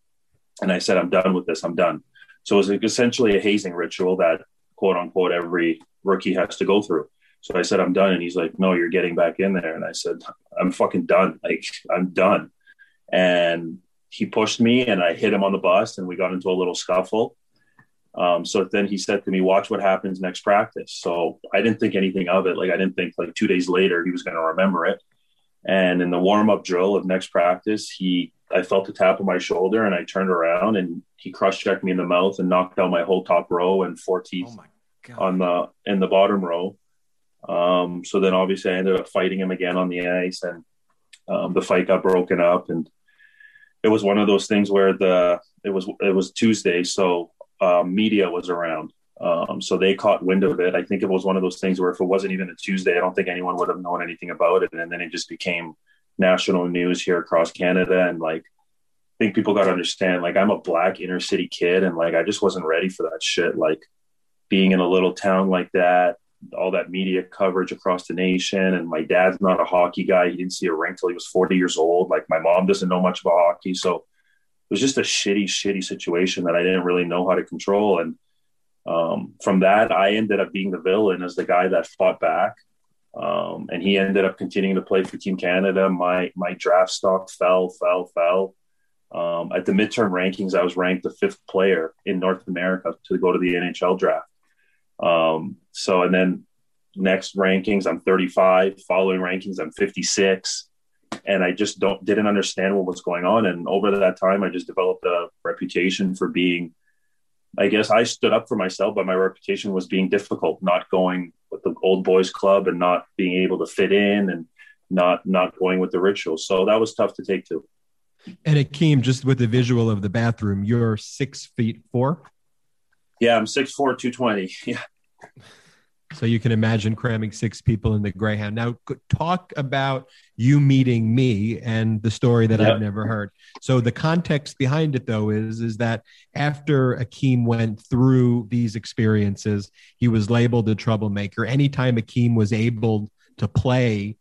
and I said, I'm done with this. I'm done. So it was essentially a hazing ritual that quote unquote every rookie has to go through. So I said, I'm done. And he's like, no, you're getting back in there. And I said, I'm fucking done. Like, I'm done. and he pushed me and I hit him on the bus and we got into a little scuffle. Um, so then he said to me, watch what happens next practice. So I didn't think anything of it. Like I didn't think like two days later he was going to remember it. And in the warm up drill of next practice, he, I felt a tap on my shoulder and I turned around and he cross checked me in the mouth and knocked out my whole top row and four teeth oh on the, in the bottom row. Um, so then obviously I ended up fighting him again on the ice and um, the fight got broken up and it was one of those things where the it was it was Tuesday, so uh, media was around, um, so they caught wind of it. I think it was one of those things where if it wasn't even a Tuesday, I don't think anyone would have known anything about it, and then it just became national news here across Canada. And like, I think people got to understand, like, I'm a black inner city kid, and like, I just wasn't ready for that shit. Like, being in a little town like that, all that media coverage across the nation. And my dad's not a hockey guy. He didn't see a rink till he was 40 years old. Like my mom doesn't know much about hockey. So was just a shitty, shitty situation that I didn't really know how to control. And um, from that, I ended up being the villain as the guy that fought back. Um, and he ended up continuing to play for Team Canada. My my draft stock fell, fell, fell. Um, at the midterm rankings, I was ranked the fifth player in North America to go to the NHL draft. Um, so, and then next rankings, I'm 35. Following rankings, I'm 56. And I just don't didn't understand what was going on. And over that time, I just developed a reputation for being. I guess I stood up for myself, but my reputation was being difficult, not going with the old boys club and not being able to fit in and not not going with the rituals. So that was tough to take too. And it came just with the visual of the bathroom, you're six feet four. Yeah, I'm 6'4", 220. Yeah. So you can imagine cramming six people in the Greyhound. Now, talk about you meeting me and the story that yep. I've never heard. So the context behind it, though, is is that after Akim went through these experiences, he was labeled a troublemaker. Anytime Akim was able to play,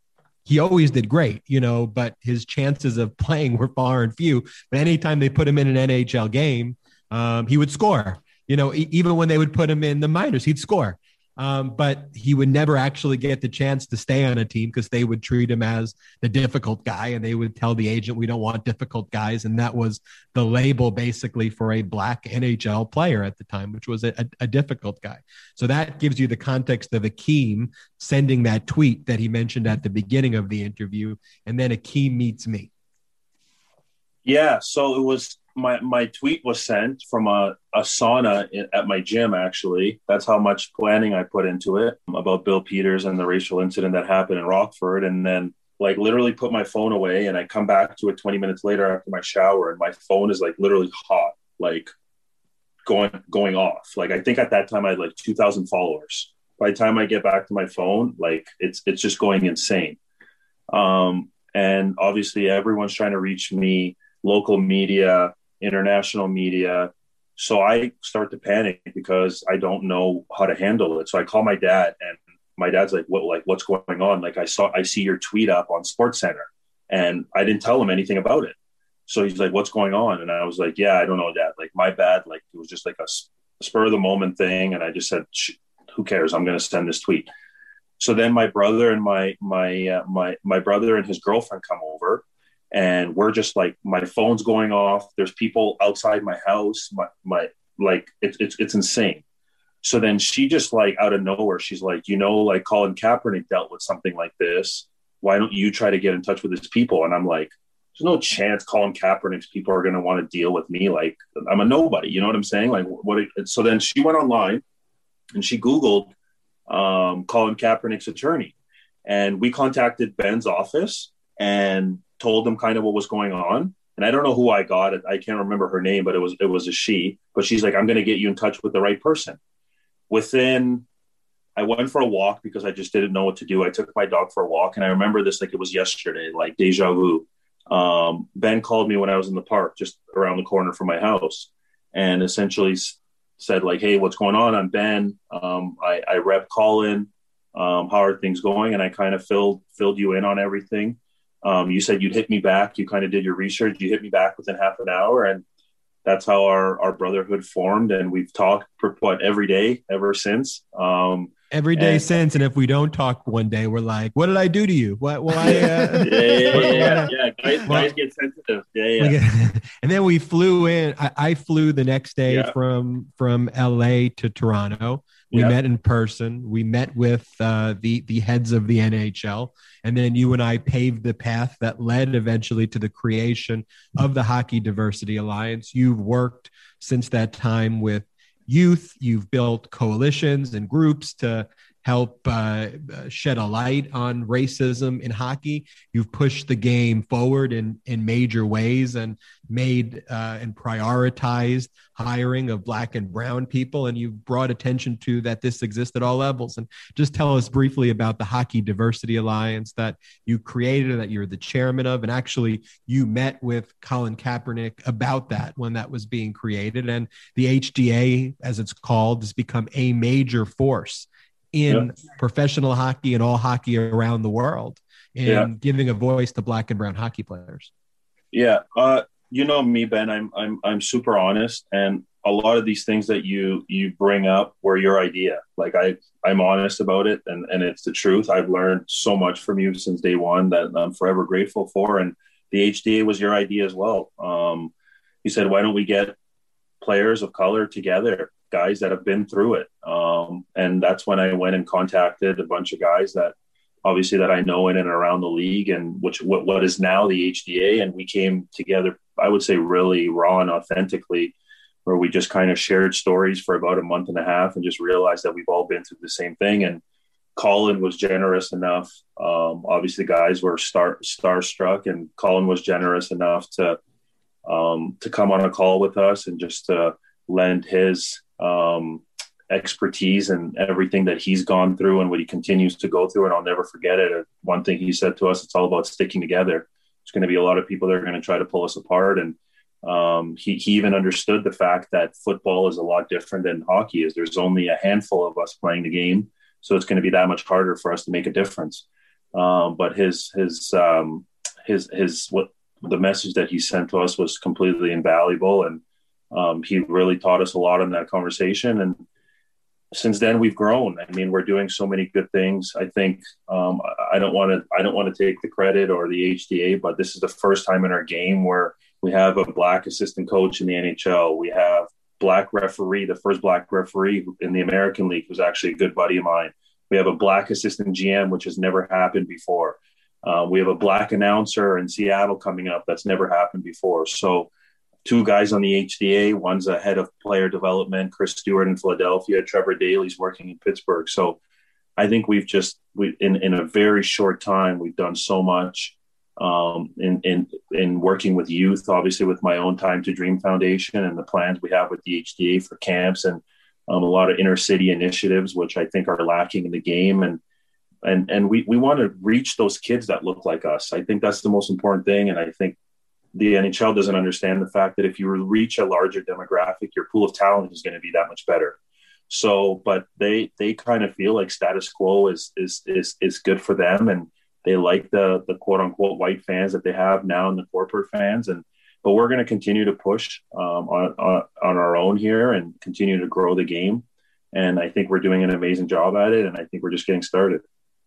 he always did great, you know, but his chances of playing were far and few. But anytime they put him in an NHL game, um, he would score. You know, even when they would put him in the minors, he'd score. Um, but he would never actually get the chance to stay on a team because they would treat him as the difficult guy and they would tell the agent, we don't want difficult guys. And that was the label basically for a black NHL player at the time, which was a, a, difficult guy. So that gives you the context of Akim sending that tweet that he mentioned at the beginning of the interview. And then Akim meets me. Yeah. So it was my my tweet was sent from a, a sauna at my gym actually. That's how much planning i put into it about bill peters and the racial incident that happened in rockford. And then like literally put my phone away and i come back to it 20 minutes later after my shower and my phone is like literally hot like going going off. Like i think at that time i had like 2000 followers. By the time i get back to my phone like it's it's just going insane. Um and obviously everyone's trying to reach me local media international media. So I start to panic because I don't know how to handle it. So I call my dad and my dad's like, what, like, what's going on? Like I saw, I see your tweet up on Sports Center and I didn't tell him anything about it. So he's like, what's going on? And I was like, yeah, I don't know, dad. Like my bad. Like it was just like a spur of the moment thing. And I just said, who cares? I'm going to send this tweet. So then my brother and my, my, uh, my, my brother and his girlfriend come over and we're just like my phone's going off. There's people outside my house my, my like it's, it's it's insane. So then she just like out of nowhere she's like you know like colin kaepernick dealt with something like this. Why don't you try to get in touch with his people? And i'm like there's no chance colin kaepernick's people are going to want to deal with me. Like i'm a nobody. You know what i'm saying? Like what so then she went online and she googled um, colin kaepernick's attorney. And we contacted ben's office and told them kind of what was going on. And I don't know who I got. I can't remember her name, but it was it was a she. But she's like, I'm going to get you in touch with the right person. Within, I went for a walk because I just didn't know what to do. I took my dog for a walk, and I remember this like it was yesterday, like deja vu. Um, ben called me when I was in the park, just around the corner from my house, and essentially said like, "Hey, what's going on? I'm Ben. Um, I, I rep Colin. Um, how are things going?" And I kind of filled filled you in on everything. Um, you said you'd hit me back. You kind of did your research. You hit me back within half an hour, and that's how our, our brotherhood formed. And we've talked for what every day ever since. Um, every day and, since. And if we don't talk one day, we're like, "What did I do to you? What? Why?" Uh, yeah, yeah, yeah, yeah. Guys, Well- guys get sensitive. Yeah, yeah. and then we flew in. I, I flew the next day Yeah. from from LA to Toronto. We Yeah. met in person. We met with uh, the the heads of the NHL, and then you and I paved the path that led eventually to the creation of the Hockey Diversity Alliance. You've worked since that time with youth. You've built coalitions and groups to help uh, uh, shed a light on racism in hockey. You've pushed the game forward in in major ways and made uh, and prioritized hiring of black and brown people, and you've brought attention to that this exists at all levels. And just tell us briefly about the Hockey Diversity Alliance that you created, that you're the chairman of, and actually you met with Colin Kaepernick about that when that was being created, and the HDA, as it's called, has become a major force in professional hockey and all hockey around the world in Yeah. giving a voice to black and brown hockey players. Yeah, uh, you know me, Ben. I'm I'm I'm super honest, and a lot of these things that you you bring up were your idea. Like I I'm honest about it, and and it's the truth. I've learned so much from you since day one that I'm forever grateful for. And the HDA was your idea as well. Um, you said, why don't we get players of color together, guys that have been through it? Um, and that's when I went and contacted a bunch of guys that obviously that I know in and around the league and which what, what is now the HDA. And we came together, I would say really raw and authentically, where we just kind of shared stories for about a month and a half and just realized that we've all been through the same thing. And Colin was generous enough. Um, obviously, guys were star starstruck, and Colin was generous enough to um, to come on a call with us and just to lend his um, expertise and everything that he's gone through and what he continues to go through. And I'll never forget it. One thing he said to us: "It's all about sticking together." There's going to be a lot of people that are going to try to pull us apart, and um, he, he even understood the fact that football is a lot different than hockey is. There's only a handful of us playing the game, so it's going to be that much harder for us to make a difference. Um, but his his um, his his what the message that he sent to us was completely invaluable, and um, he really taught us a lot in that conversation. And since then, we've grown. I mean, we're doing so many good things. I think um, I don't want to I don't want to take the credit or the HDA, but this is the first time in our game where we have a black assistant coach in the NHL. We have black referee, the first black referee in the American League, who's actually a good buddy of mine. We have a black assistant GM, which has never happened before. Uh, we have a black announcer in Seattle coming up that's never happened before. So, two guys on the HDA. One's a head of player development, Chris Stewart in Philadelphia. Trevor Daley's working in Pittsburgh. So, I think we've just we in in a very short time we've done so much um, in in in working with youth. Obviously, with my own Time to Dream Foundation and the plans we have with the HDA for camps and um, a lot of inner city initiatives, which I think are lacking in the game and and and we we want to reach those kids that look like us. I think that's the most important thing, and I think the NHL doesn't understand the fact that if you reach a larger demographic, your pool of talent is going to be that much better. So, but they they kind of feel like status quo is is is is good for them, and they like the the quote unquote white fans that they have now and the corporate fans, and but we're going to continue to push um, on, on on our own here and continue to grow the game. And I think we're doing an amazing job at it, and I think we're just getting started.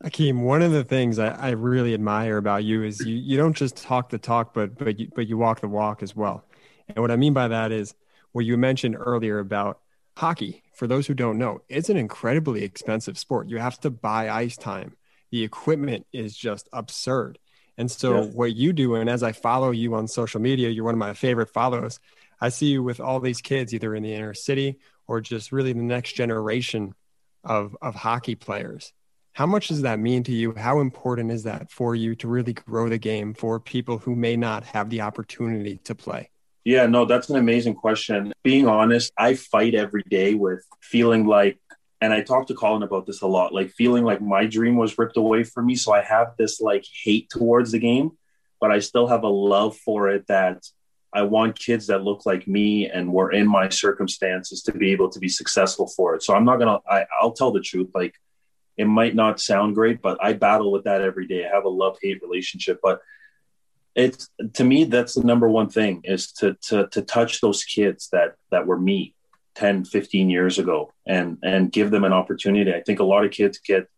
Akim, one of the things I, I really admire about you is you, you don't just talk the talk, but but you, but you walk the walk as well. And what I mean by that is what you mentioned earlier about hockey. For those who don't know, it's an incredibly expensive sport. You have to buy ice time. The equipment is just absurd. And so Yeah. what you do, and as I follow you on social media, you're one of my favorite follows. I see you with all these kids, either in the inner city or just really the next generation of of hockey players. How much does that mean to you? How important is that for you to really grow the game for people who may not have the opportunity to play? Yeah, no, that's an amazing question. Being honest, I fight every day with feeling like, and I talk to Colin about this a lot, like feeling like my dream was ripped away from me. So I have this like hate towards the game, but I still have a love for it that I want kids that look like me and were in my circumstances to be able to be successful for it. So I'm not gonna, I, I'll tell the truth. Like it might not sound great, but I battle with that every day. I have a love hate relationship, but it's to me that's the number one thing is to to to touch those kids that that were me 10 15 years ago and and give them an opportunity. I think a lot of kids get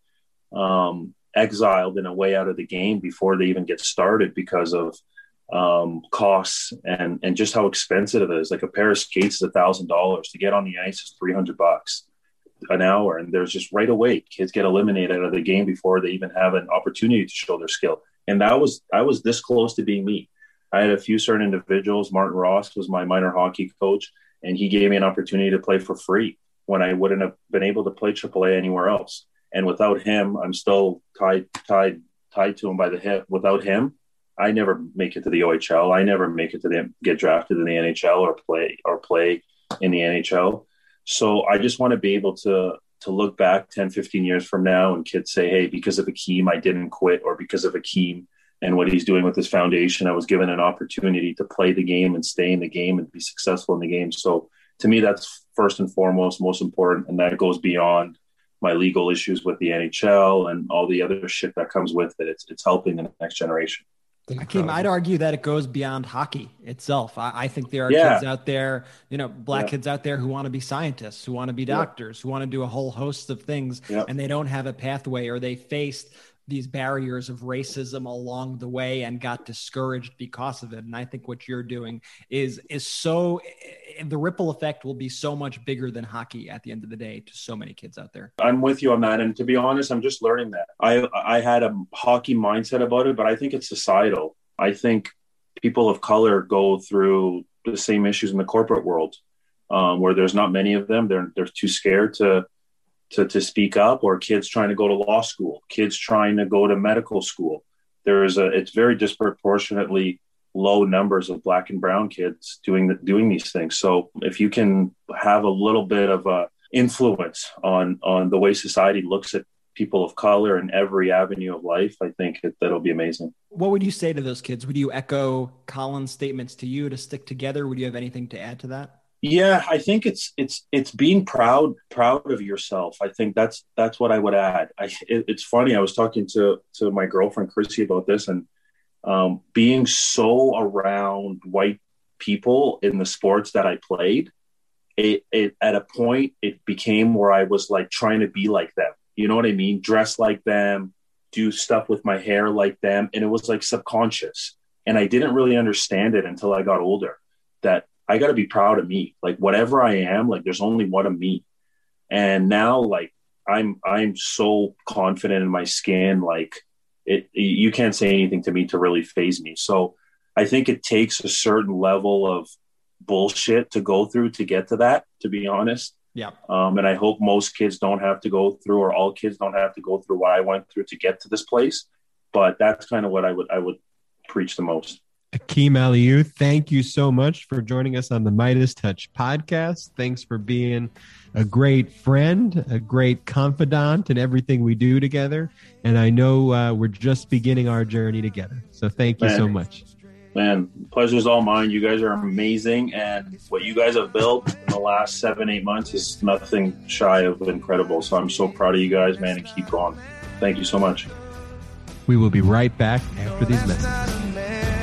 um, exiled in a way out of the game before they even get started because of um, costs and and just how expensive it is. Like a pair of skates is a thousand dollars. To get on the ice is 300 bucks an hour and there's just right away kids get eliminated out of the game before they even have an opportunity to show their skill and that was I was this close to being me. I had a few certain individuals. Martin Ross was my minor hockey coach, and he gave me an opportunity to play for free when I wouldn't have been able to play AAA anywhere else. And without him, I'm still tied tied tied to him by the hip. Without him, I never make it to the OHL. I never make it to the, get drafted in the NHL or play or play in the NHL. So I just want to be able to to look back 10, 15 years from now and kids say, hey, because of Akim, I didn't quit, or because of Akim and what he's doing with his foundation, I was given an opportunity to play the game and stay in the game and be successful in the game. So to me, that's first and foremost, most important. And that goes beyond my legal issues with the NHL and all the other shit that comes with it. It's, it's helping the next generation. Akim, I'd argue that it goes beyond hockey itself. I, I think there are yeah. kids out there, you know, black yeah. kids out there who want to be scientists, who want to be doctors, yeah. who want to do a whole host of things, and they don't have a pathway or they faced these barriers of racism along the way and got discouraged because of it. And I think what you're doing is is so the ripple effect will be so much bigger than hockey at the end of the day to so many kids out there. I'm with you on that. And to be honest, I'm just learning that. I I had a hockey mindset about it, but I think it's societal. I think people of color go through the same issues in the corporate world, um, where there's not many of them. They're they're too scared to to, to speak up or kids trying to go to law school, kids trying to go to medical school. There is a, it's very disproportionately low numbers of black and brown kids doing the, doing these things. So if you can have a little bit of a influence on, on the way society looks at people of color in every avenue of life, I think it, that'll be amazing. What would you say to those kids? Would you echo Colin's statements to you to stick together? Would you have anything to add to that? Yeah, I think it's it's it's being proud proud of yourself. I think that's that's what I would add. I it, it's funny. I was talking to to my girlfriend Chrissy about this, and um, being so around white people in the sports that I played, it, it at a point it became where I was like trying to be like them. You know what I mean? Dress like them, do stuff with my hair like them, and it was like subconscious. And I didn't really understand it until I got older. That I got to be proud of me. Like whatever I am, like there's only one of me. And now, like I'm, I'm so confident in my skin. Like it, you can't say anything to me to really phase me. So I think it takes a certain level of bullshit to go through to get to that. To be honest. Yeah. Um, and I hope most kids don't have to go through, or all kids don't have to go through what I went through to get to this place. But that's kind of what I would I would preach the most. Akim Aliu, thank you so much for joining us on the MeidasTouch podcast. Thanks for being a great friend, a great confidant in everything we do together. And I know uh, we're just beginning our journey together. So thank you man, so much. Man, pleasure's all mine. You guys are amazing. And what you guys have built in the last seven, eight months is nothing shy of incredible. So I'm so proud of you guys, man, and keep going. Thank you so much. We will be right back after these messages.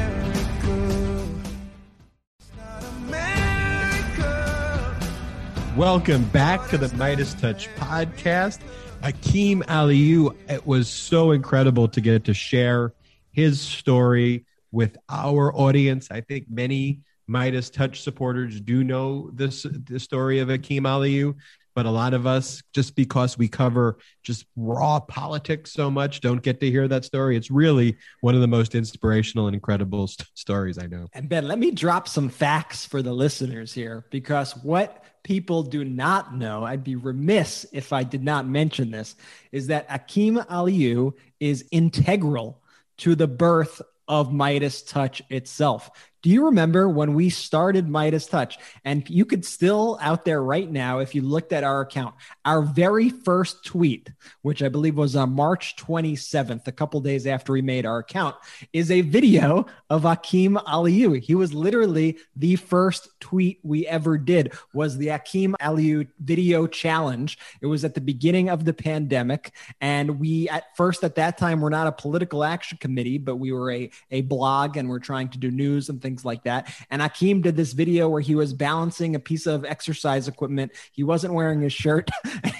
Welcome back to the MeidasTouch podcast. Akim Aliu, it was so incredible to get to share his story with our audience. I think many MeidasTouch supporters do know this the story of Akim Aliu, but a lot of us, just because we cover just raw politics so much, don't get to hear that story. It's really one of the most inspirational and incredible st- stories I know. And Ben, let me drop some facts for the listeners here because what people do not know, I'd be remiss if I did not mention this, is that Akim Aliu is integral to the birth of MeidasTouch itself. Do you remember when we started MeidasTouch? And you could still out there right now, if you looked at our account, our very first tweet, which I believe was on March 27th, a couple days after we made our account, is a video of Hakeem Aliu. He was literally the first tweet we ever did was the Hakeem Aliu video challenge. It was at the beginning of the pandemic. And we at first at that time were not a political action committee, but we were a, a blog and we're trying to do news and things like that. And Hakeem did this video where he was balancing a piece of exercise equipment. He wasn't wearing his shirt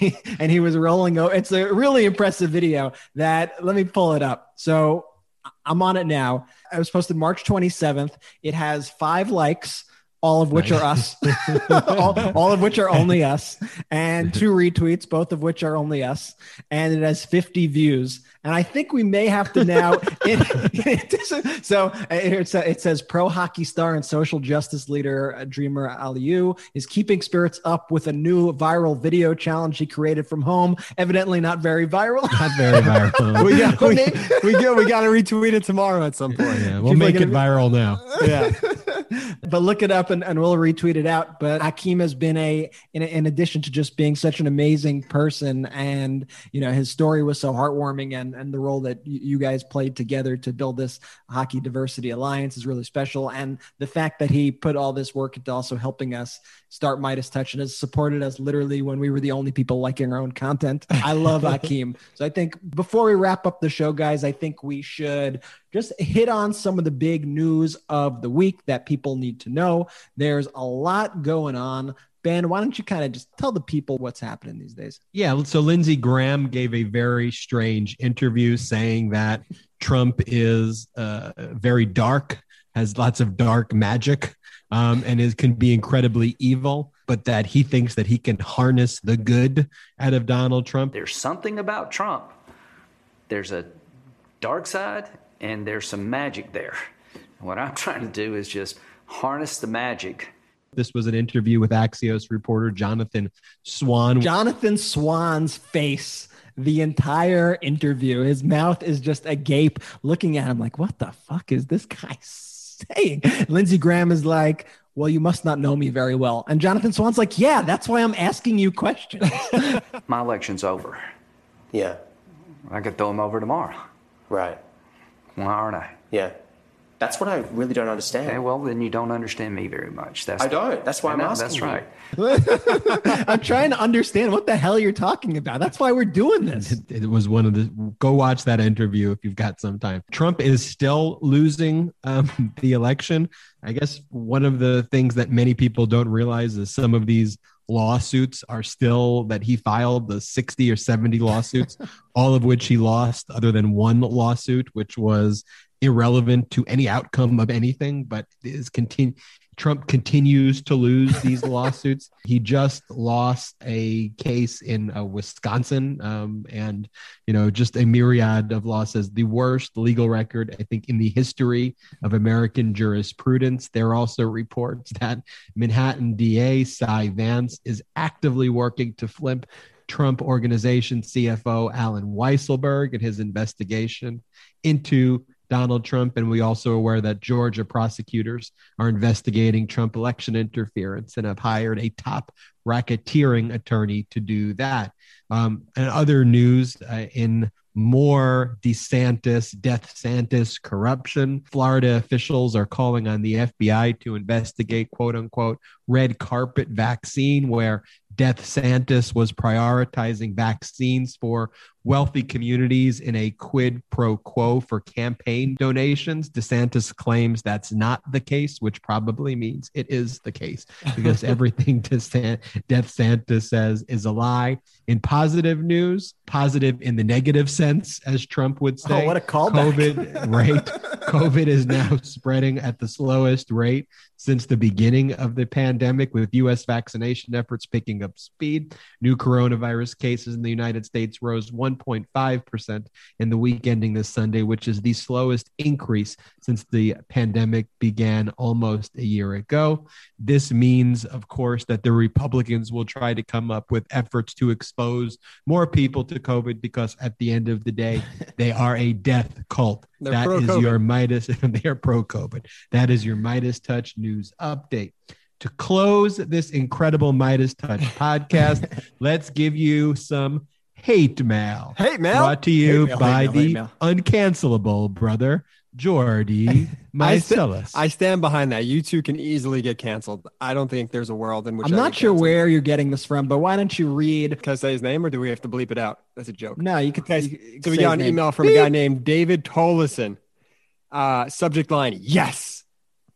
and he was rolling. Over. It's a really impressive video that let me pull it up. So I'm on it now. It was posted March 27th. It has five likes all of which are us, all, all, of which are only us, and two retweets, both of which are only us, and it has 50 views. And I think we may have to now. It, it, so it, it says pro hockey star and social justice leader uh, Dreamer Aliu is keeping spirits up with a new viral video challenge he created from home. Evidently not very viral. Not very viral. we got we, we, got, we got to retweet it tomorrow at some point. Yeah, we'll People make it viral now. Yeah. but look it up and, and we'll retweet it out. But Hakeem has been a in, in addition to just being such an amazing person, and you know his story was so heartwarming, and and the role that you guys played together to build this hockey diversity alliance is really special. And the fact that he put all this work into also helping us start MeidasTouch and has supported us literally when we were the only people liking our own content. I love Hakeem. So I think before we wrap up the show, guys, I think we should just hit on some of the big news of the week that people need to know. There's a lot going on. Ben, why don't you kind of just tell the people what's happening these days? Yeah. So Lindsey Graham gave a very strange interview saying that Trump is uh, very dark, has lots of dark magic, um, and is can be incredibly evil. But that he thinks that he can harness the good out of Donald Trump. There's something about Trump. There's a dark side and there's some magic there. What I'm trying to do is just harness the magic this was an interview with Axios reporter Jonathan Swan. Jonathan Swan's face the entire interview. His mouth is just agape looking at him like, what the fuck is this guy saying? Lindsey Graham is like, well, you must not know me very well. And Jonathan Swan's like, yeah, that's why I'm asking you questions. My election's over. Yeah. I could throw him over tomorrow. Right. Why aren't I? Yeah. That's what I really don't understand. Okay, well, then you don't understand me very much. That's I don't. That's why I'm asking. That's right. I'm trying to understand what the hell you're talking about. That's why we're doing this. It, it, was one of the. Go watch that interview if you've got some time. Trump is still losing um, the election. I guess one of the things that many people don't realize is some of these lawsuits are still that he filed the 60 or 70 lawsuits all of which he lost other than one lawsuit which was irrelevant to any outcome of anything, but is continue. Trump continues to lose these lawsuits. He just lost a case in uh, Wisconsin, um, and you know, just a myriad of losses. The worst legal record, I think, in the history of American jurisprudence. There are also reports that Manhattan DA Cy Vance is actively working to flip Trump Organization CFO Allen Weisselberg in his investigation into Donald Trump. And we also aware that Georgia prosecutors are investigating Trump election interference and have hired a top racketeering attorney to do that. Um, and other news uh, in more DeSantis, Death Santis corruption. Florida officials are calling on the FBI to investigate quote unquote red carpet vaccine, where Death Santis was prioritizing vaccines for wealthy communities in a quid pro quo for campaign donations. DeSantis claims that's not the case, which probably means it is the case because everything DeSantis, says is a lie. In positive news, positive in the negative sense, as Trump would oh, say. Oh, what a callback. COVID, right? COVID is now spreading at the slowest rate since the beginning of the pandemic, with U.S. vaccination efforts picking up speed. New coronavirus cases in the United States rose 1 1.5% in the week ending this Sunday, which is the slowest increase since the pandemic began almost a year ago. This means, of course, that the Republicans will try to come up with efforts to expose more people to COVID because at the end of the day, they are a death cult. They're That is your Meidas. And they are pro COVID. That is your MeidasTouch news update. To close this incredible MeidasTouch podcast, let's give you some hate mail. Hate mail? Brought to you mail, by mail, the mail. uncancelable brother, Jordy I, sta- Meiselas. I stand behind that. You two can easily get canceled. I don't think there's a world in which I'm I not sure canceled. where you're getting this from, but why don't you read? Can I say his name or do we have to bleep it out? That's a joke. No, you could. Okay, you- so we got an name. email from a guy named David Tolleson. Uh, subject line: Yes!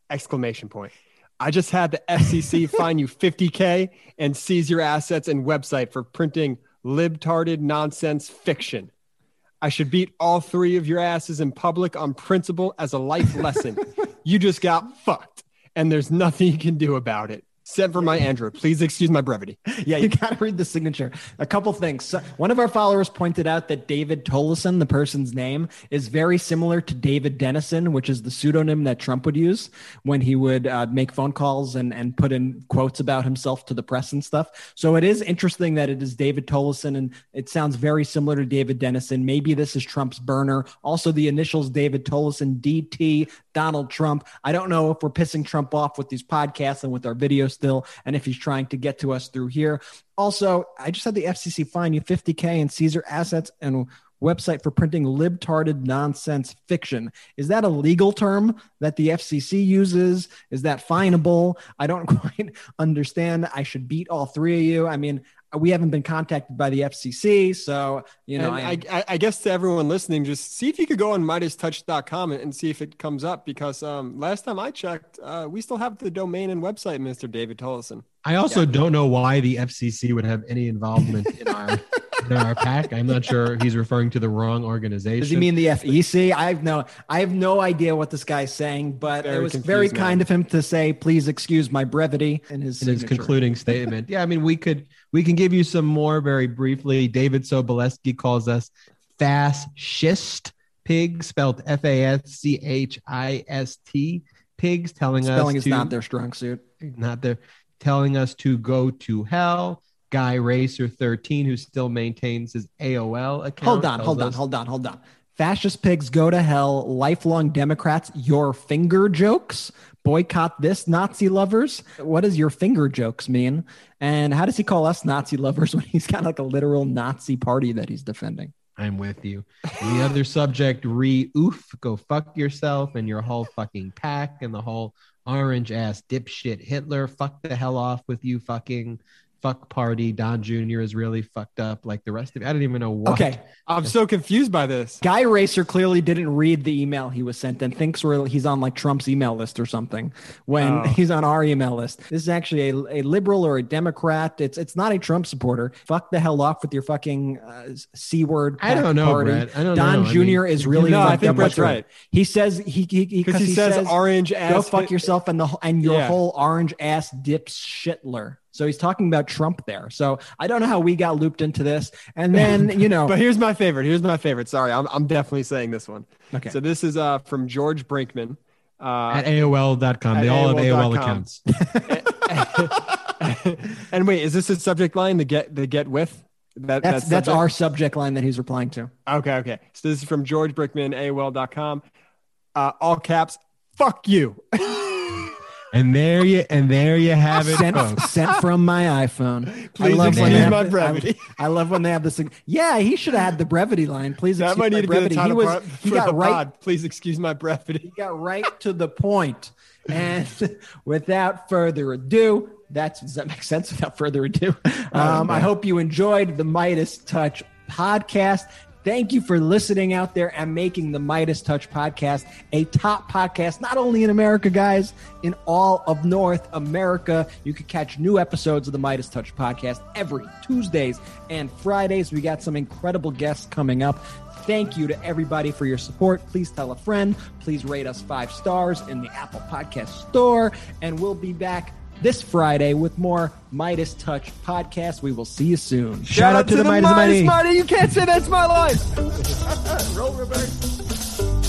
Exclamation point. I just had the FCC fine you 50k and seize your assets and website for printing libtarded nonsense fiction. I should beat all three of your asses in public on principle as a life lesson. you just got fucked, and there's nothing you can do about it. Sent for my Android. Please excuse my brevity. Yeah, you got to read the signature. A couple things. So, one of our followers pointed out that David Tolleson, the person's name, is very similar to David Dennison, which is the pseudonym that Trump would use when he would uh, make phone calls and, and put in quotes about himself to the press and stuff. So it is interesting that it is David Tolleson, and it sounds very similar to David Dennison. Maybe this is Trump's burner. Also, the initials David Tolleson, DT, Donald Trump. I don't know if we're pissing Trump off with these podcasts and with our videos still, and if he's trying to get to us through here. Also, I just had the FCC fine you 50K and Caesar assets and website for printing libtarded nonsense fiction. Is that a legal term that the FCC uses? Is that finable? I don't quite understand. I should beat all three of you. I mean, we haven't been contacted by the FCC, so you know, I, I, I, I guess to everyone listening, just see if you could go on MeidasTouch.com and, and see if it comes up because um, last time I checked, uh, we still have the domain and website, Mr. David Tolleson. I also don't know why the FCC would have any involvement in our in our pack. I'm not sure he's referring to the wrong organization. Does he mean the FEC? I have no, I have no idea what this guy's saying, but Very it was confused, very man. kind of him to say, "Please excuse my brevity" in his, in his concluding statement. Yeah, I mean, we could we can give you some more very briefly. David Soboleski calls us fascist pig, spelled F A S C H I S T pigs, telling Spelling us is to, not their strong suit. not their telling us to go to hell. Guy Racer 13, who still maintains his AOL account. Hold on, hold on, us- hold on, hold on. Fascist pigs go to hell. Lifelong Democrats, your finger jokes. Boycott this, Nazi lovers. What does your finger jokes mean? And how does he call us Nazi lovers when he's got like a literal Nazi party that he's defending? I'm with you. The other subject, re oof, go fuck yourself and your whole fucking pack and the whole orange ass dipshit Hitler. Fuck the hell off with you fucking fuck party. Don Jr. is really fucked up like the rest of it. I don't even know what. Okay, I'm so confused by this. Guy Racer clearly didn't read the email he was sent and thinks we're, he's on like Trump's email list or something when Oh. he's on our email list. This is actually a, a liberal or a Democrat. It's it's not a Trump supporter. Fuck the hell off with your fucking uh, c word. I don't know, party. Brett. I don't Don know. I Jr. mean, is really No, I think Brett's right. He says he he Because he, says, orange ass. go fuck yourself and the and your Yeah. whole orange ass dip shitler. So he's talking about Trump there. So I don't know how we got looped into this. And then you know, But here's my favorite. Here's my favorite. Sorry, I'm, I'm definitely saying this one. Okay. So this is uh, from George Brinkman. Uh, At AOL.com. They At all have AOL accounts. and wait, is this a subject line? The get the get with that that's that's subject? our subject line that he's replying to. Okay, okay. So this is from George Brickman, AOL.com. Uh, all caps. Fuck you. And there you and there you have it. sent, folks. sent from my iPhone. Please when excuse they have my the- brevity. I, I love when they have this. Yeah, he should have had the brevity line. Please that excuse might my need to be the brevity. title he was he for got right pod. Please excuse my brevity. he got right to the point. And without further ado, that's does that make sense? Without further ado, um, I hope you enjoyed the MeidasTouch podcast. Thank you for listening out there and making the MeidasTouch podcast a top podcast, not only in America, guys, in all of North America. You can catch new episodes of the MeidasTouch podcast every Tuesdays and Fridays. We got some incredible guests coming up. Thank you to everybody for your support. Please tell a friend. Please rate us five stars in the Apple Podcast Store. And we'll be back this Friday with more MeidasTouch podcast. We will see you soon. Shout, out, to, the, Meidas Mighty. Mighty. You can't say that's my life. Roll reverse.